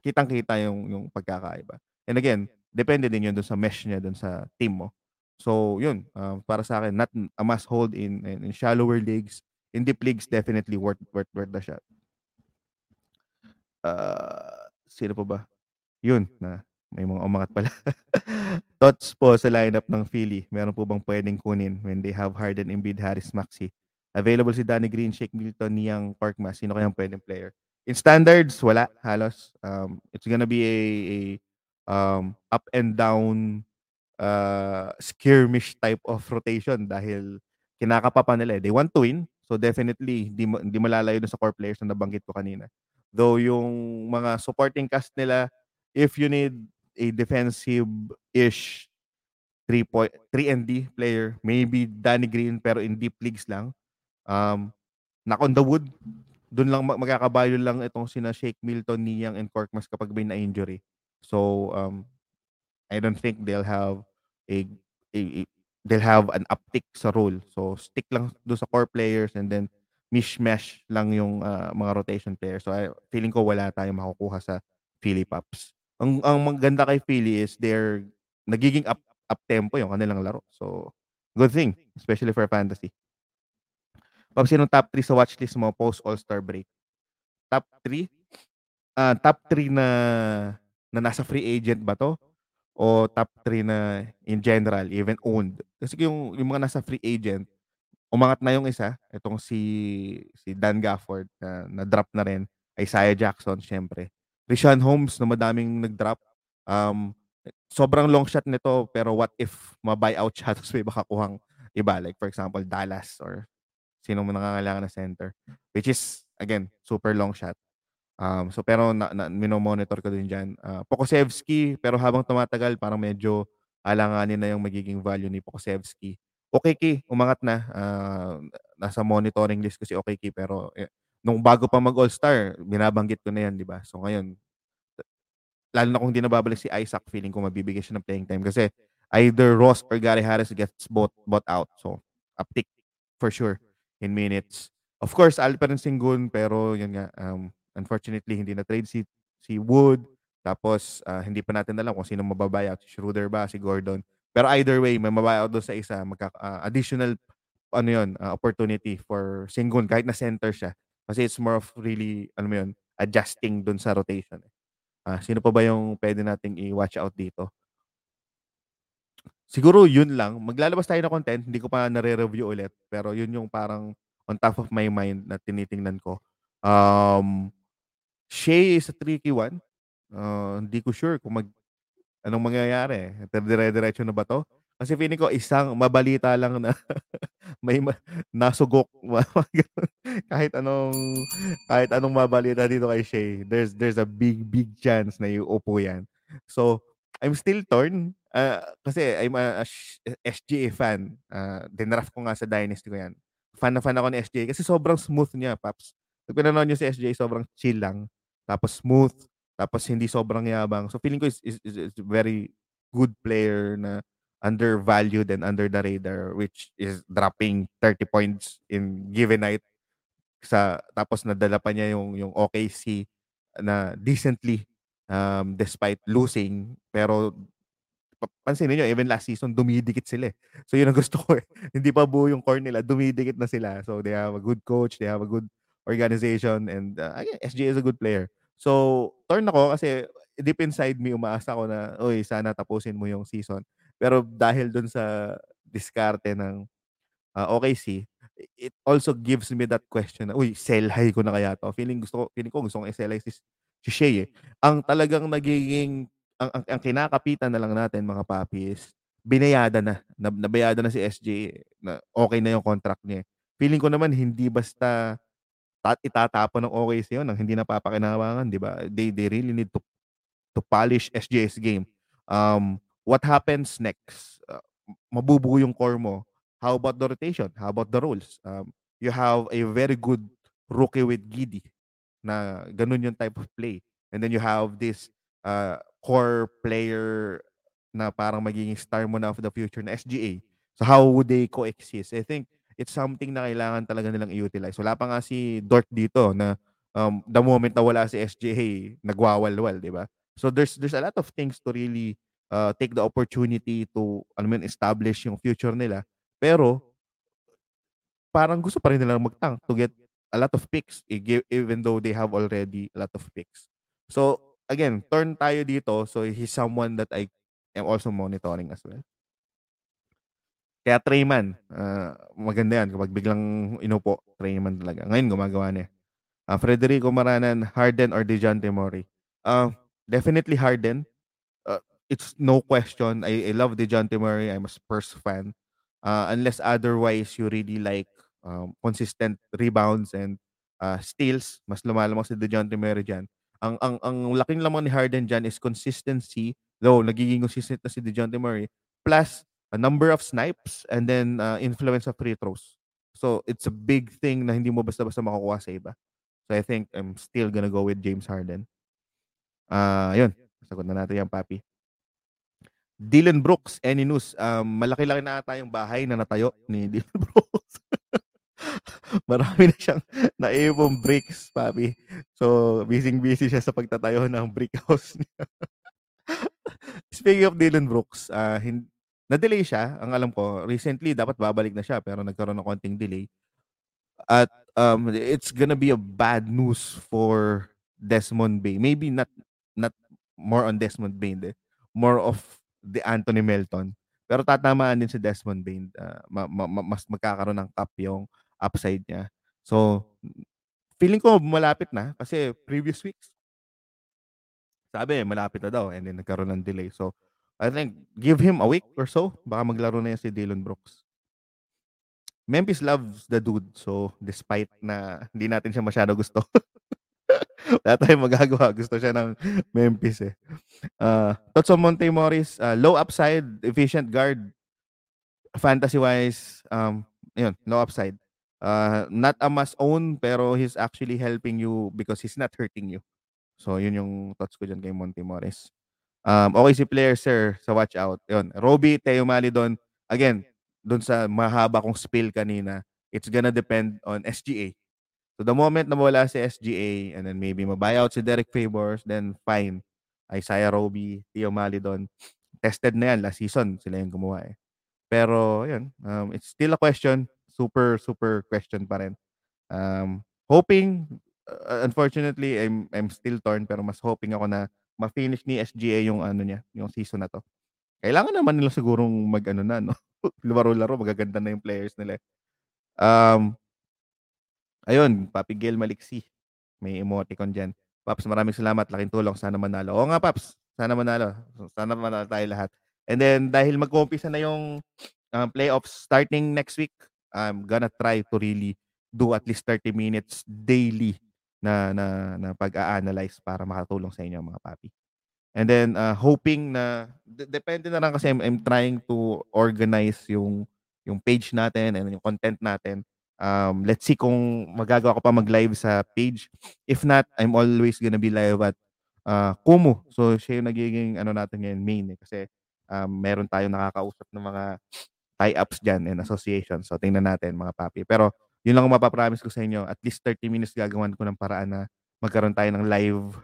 kitang-kita yung yung pagkakaiba. And again, depende din yun dun sa mesh niya dun sa team mo. So, yun, uh, para sa akin, not a must hold in, in, in shallower leagues. In deep leagues, definitely worth, worth, worth the shot. Uh, sino po ba? Yun, na may mga umangat pala. Thoughts po sa lineup ng Philly. Meron po bang pwedeng kunin when they have Harden, Embiid, Harris, Maxi? Available si Danny Green, Shake Milton, Niang, Korkmaz. Sino kayang pwedeng player? In standards, wala. Halos. Um, it's gonna be a, a um, up and down uh, skirmish type of rotation dahil kinakapa nila eh. They want to win. So definitely, hindi, hindi malalayo dun sa core players na nabanggit ko kanina. Though yung mga supporting cast nila, if you need a defensive-ish 3 point 3 and D player, maybe Danny Green pero in deep leagues lang. Um, knock on the wood, doon lang magkakabayo lang itong sina Shake Milton, Niang, and Korkmaz kapag may na-injury. So, um, I don't think they'll have a, a, a they'll have an uptick sa role. So, stick lang doon sa core players and then mishmash lang yung uh, mga rotation players. So, I, feeling ko wala tayong makukuha sa Philly Pops. Ang, ang maganda kay Philly is they're nagiging up, up tempo yung kanilang laro. So, good thing, especially for fantasy. Pag sino top 3 sa watchlist mo post All-Star break? Top 3? Uh, ah, top 3 na na nasa free agent ba to? O top 3 na in general, even owned? Kasi yung, yung mga nasa free agent, umangat na yung isa, itong si si Dan Gafford na, na drop na rin, Isaiah Jackson syempre. Rishan Holmes na madaming nag-drop. Um, sobrang long shot nito pero what if ma-buyout siya tapos may baka kuhang iba like for example Dallas or sino mo nangangailangan na center. Which is, again, super long shot. Um, so pero na, na, minomonitor ko din dyan. Uh, Pokusevski, pero habang tumatagal, parang medyo alanganin na yung magiging value ni Pokusevski. Okeke, umangat na. Uh, nasa monitoring list ko si Okeke pero eh, nung bago pa mag All-Star, binabanggit ko na yan, di ba? So ngayon, lalo na kung hindi nababalik si Isaac, feeling ko mabibigyan siya ng playing time kasi either Ross or Gary Harris gets bought, bought out. So, uptick for sure in minutes. Of course, Alperen Singun, pero yun nga, um, unfortunately, hindi na trade si, si Wood. Tapos, uh, hindi pa natin alam kung sino mababuyout. Si Schroeder ba, si Gordon. Pero either way, may mabuyout doon sa isa. Magka, uh, additional ano yun, uh, opportunity for Singun kahit na center siya. Kasi it's more of really, ano mo yun, adjusting doon sa rotation. Eh. Ah, sino pa ba yung pwede nating i-watch out dito? Siguro yun lang. Maglalabas tayo ng content, hindi ko pa nare-review ulit, pero yun yung parang on top of my mind na tinitingnan ko. Um, Shea is a tricky one. Uh, hindi ko sure kung mag anong mangyayari. Dire-diretso na ba to? Kasi feeling ko isang mabalita lang na may ma- nasugok kahit anong kahit anong mabalita dito kay Shay there's there's a big big chance na iuupo yan. So I'm still torn. Uh, kasi I'm a, a SGA fan. Uh, dinraft ko nga sa dynasty ko yan. Fan na fan ako ni SGA kasi sobrang smooth niya paps. Pag pinanood niyo si SGA sobrang chill lang. Tapos smooth tapos hindi sobrang yabang. So feeling ko is, is, is, is very good player na undervalued and under the radar which is dropping 30 points in given night sa tapos nadala pa niya yung yung OKC na decently um, despite losing pero pansin niyo even last season dumidikit sila eh. So yun ang gusto ko eh. Hindi pa buo yung core nila, dumidikit na sila. So they have a good coach, they have a good organization and uh, again, SG is a good player. So turn ako kasi deep inside me umaasa ko na oy sana tapusin mo yung season. Pero dahil dun sa diskarte ng uh, OKC, it also gives me that question na, uy, sell high ko na kaya to. Feeling gusto ko, feeling ko gusto kong i-sell high si, si Shea eh. Ang talagang nagiging, ang, ang, ang kinakapitan na lang natin mga papi is, binayada na, nabayada na si SJ na okay na yung contract niya. Feeling ko naman hindi basta tat itatapon ng OKC yun nang hindi napapakinabangan, di ba? They, they really need to to polish SJ's game. Um, what happens next? Uh, mabubuo yung core mo. How about the rotation? How about the roles? Um, you have a very good rookie with Giddy na ganun yung type of play. And then you have this uh, core player na parang magiging star mo na of the future na SGA. So how would they coexist? I think it's something na kailangan talaga nilang i-utilize. Wala pa nga si Dort dito na um, the moment na wala si SGA, nagwawalwal, di ba? So there's there's a lot of things to really uh, take the opportunity to ano man, establish yung future nila. Pero parang gusto pa rin nila mag-tank to get a lot of picks even though they have already a lot of picks. So again, turn tayo dito. So he's someone that I am also monitoring as well. Kaya Trayman, uh, maganda yan kapag biglang inupo, Trayman talaga. Ngayon gumagawa niya. Uh, Federico Maranan, Harden or DeJounte Murray? Uh, definitely Harden it's no question. I, I love DeJounte Murray. I'm a Spurs fan. Uh, unless otherwise you really like um, consistent rebounds and uh, steals, mas lumalamang si DeJounte Murray dyan. Ang, ang, ang laking lamang ni Harden dyan is consistency. Though, nagiging consistent na si DeJounte Murray. Plus, a number of snipes and then uh, influence of free throws. So, it's a big thing na hindi mo basta-basta makukuha sa iba. So, I think I'm still gonna go with James Harden. Ah, uh, yun. Sagot na natin yung papi. Dylan Brooks, any news? Um, malaki-laki na ata yung bahay na natayo ni Dylan Brooks. Marami na siyang naibong bricks, papi. So, busy-busy siya sa pagtatayo ng brick house niya. Speaking of Dylan Brooks, uh, hin- na-delay siya. Ang alam ko, recently, dapat babalik na siya, pero nagkaroon ng konting delay. At um, it's gonna be a bad news for Desmond Bay. Maybe not not more on Desmond Bay, de. more of the Anthony Melton. Pero tatamaan din si Desmond Bain. Uh, ma- ma- mas magkakaroon ng cup yung upside niya. So, feeling ko malapit na kasi previous weeks, sabi malapit na daw and then nagkaroon ng delay. So, I think give him a week or so, baka maglaro na yan si Dylan Brooks. Memphis loves the dude. So, despite na hindi natin siya masyado gusto, Wala tayong magagawa. Gusto siya ng Memphis eh. Uh, thoughts on Monte Morris, uh, low upside, efficient guard. Fantasy-wise, um, yun, low upside. Uh, not a must own, pero he's actually helping you because he's not hurting you. So, yun yung thoughts ko dyan kay Monte Morris. Um, okay si player, sir, sa watch out. Yun. Roby, Teo Malidon, again, dun sa mahaba kong spill kanina, it's gonna depend on SGA. So the moment na wala si SGA and then maybe mabuyout si Derek Favors, then fine. Isaiah Roby, Teo Malidon, tested na yan last season. Sila yung gumawa eh. Pero, yun, um, it's still a question. Super, super question pa rin. Um, hoping, uh, unfortunately, I'm, I'm still torn pero mas hoping ako na ma-finish ni SGA yung ano niya, yung season na to. Kailangan naman nila sigurong mag-ano na, no? Laro-laro, magaganda na yung players nila. Eh. Um, ayun, Papi Gil Maliksi. May emoticon dyan. Paps, maraming salamat. Laking tulong. Sana manalo. Oo nga, Paps. Sana manalo. Sana manalo tayo lahat. And then, dahil mag-umpisa na yung um, playoffs starting next week, I'm gonna try to really do at least 30 minutes daily na na na pag-a-analyze para makatulong sa inyo mga papi. And then uh, hoping na d- depende na lang kasi I'm, I'm trying to organize yung yung page natin and yung content natin. Um, let's see kung magagawa ko pa mag-live sa page. If not, I'm always gonna be live at uh, Kumu. So siya yung nagiging ano natin ngayon main eh, kasi um, meron tayong nakakausap ng mga tie-ups dyan and associations. So tingnan natin mga papi. Pero yun lang ang mapapromise ko sa inyo. At least 30 minutes gagawan ko ng paraan na magkaroon tayo ng live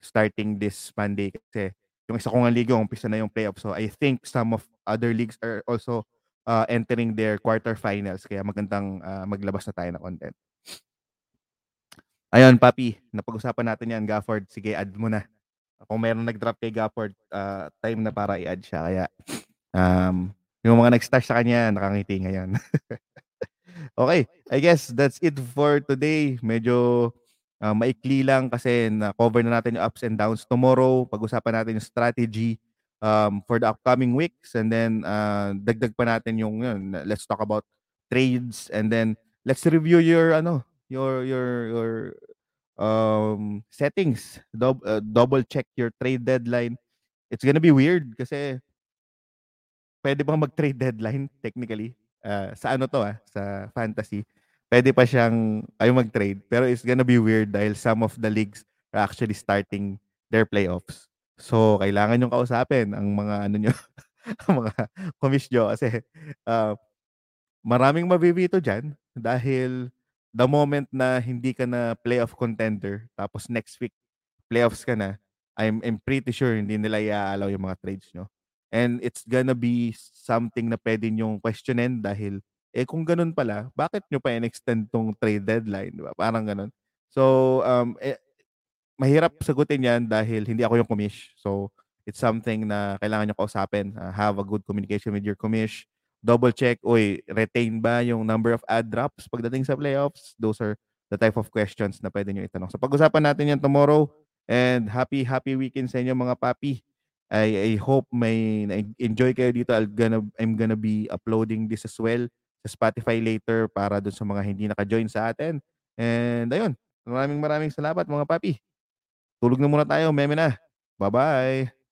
starting this Monday. Kasi yung isa kong liga, umpisa na yung playoff. So I think some of other leagues are also uh, entering their quarterfinals. Kaya magandang uh, maglabas na tayo ng content. Ayun, Papi, napag-usapan natin yan, Gafford. Sige, add mo na. Kung meron nag-drop kay Gafford, uh, time na para i-add siya. Kaya, um, yung mga nag-stash sa kanya, nakangiti ngayon. Okay, I guess that's it for today. Medyo uh, maikli lang kasi na-cover na natin yung ups and downs. Tomorrow, pag-usapan natin yung strategy um, for the upcoming weeks and then uh, dagdag pa natin yung yun, let's talk about trades and then let's review your ano, your your your um settings. Doub- uh, double check your trade deadline. It's gonna be weird kasi pwede bang mag-trade deadline technically? uh, sa ano to ah, sa fantasy, pwede pa siyang ay mag-trade pero it's gonna be weird dahil some of the leagues are actually starting their playoffs. So, kailangan yung kausapin ang mga ano nyo, mga komisyo kasi uh, maraming mabibito dyan dahil the moment na hindi ka na playoff contender tapos next week playoffs ka na, I'm, I'm pretty sure hindi nila i-allow yung mga trades nyo. And it's gonna be something na pwede nyong questionin dahil, eh kung ganun pala, bakit nyo pa in-extend tong trade deadline? Di ba? Parang ganun. So, um, eh, mahirap sagutin yan dahil hindi ako yung commish. So, it's something na kailangan nyo kausapin. Uh, have a good communication with your commish. Double check, oy, retain ba yung number of ad drops pagdating sa playoffs? Those are the type of questions na pwede nyo itanong. So, pag-usapan natin yan tomorrow. And happy, happy weekend sa inyo mga papi. I, I hope may enjoy kayo dito. I'll gonna, I'm gonna be uploading this as well sa Spotify later para dun sa mga hindi naka-join sa atin. And ayun, maraming maraming salamat mga papi. Tulog na muna tayo. Meme na. Bye-bye.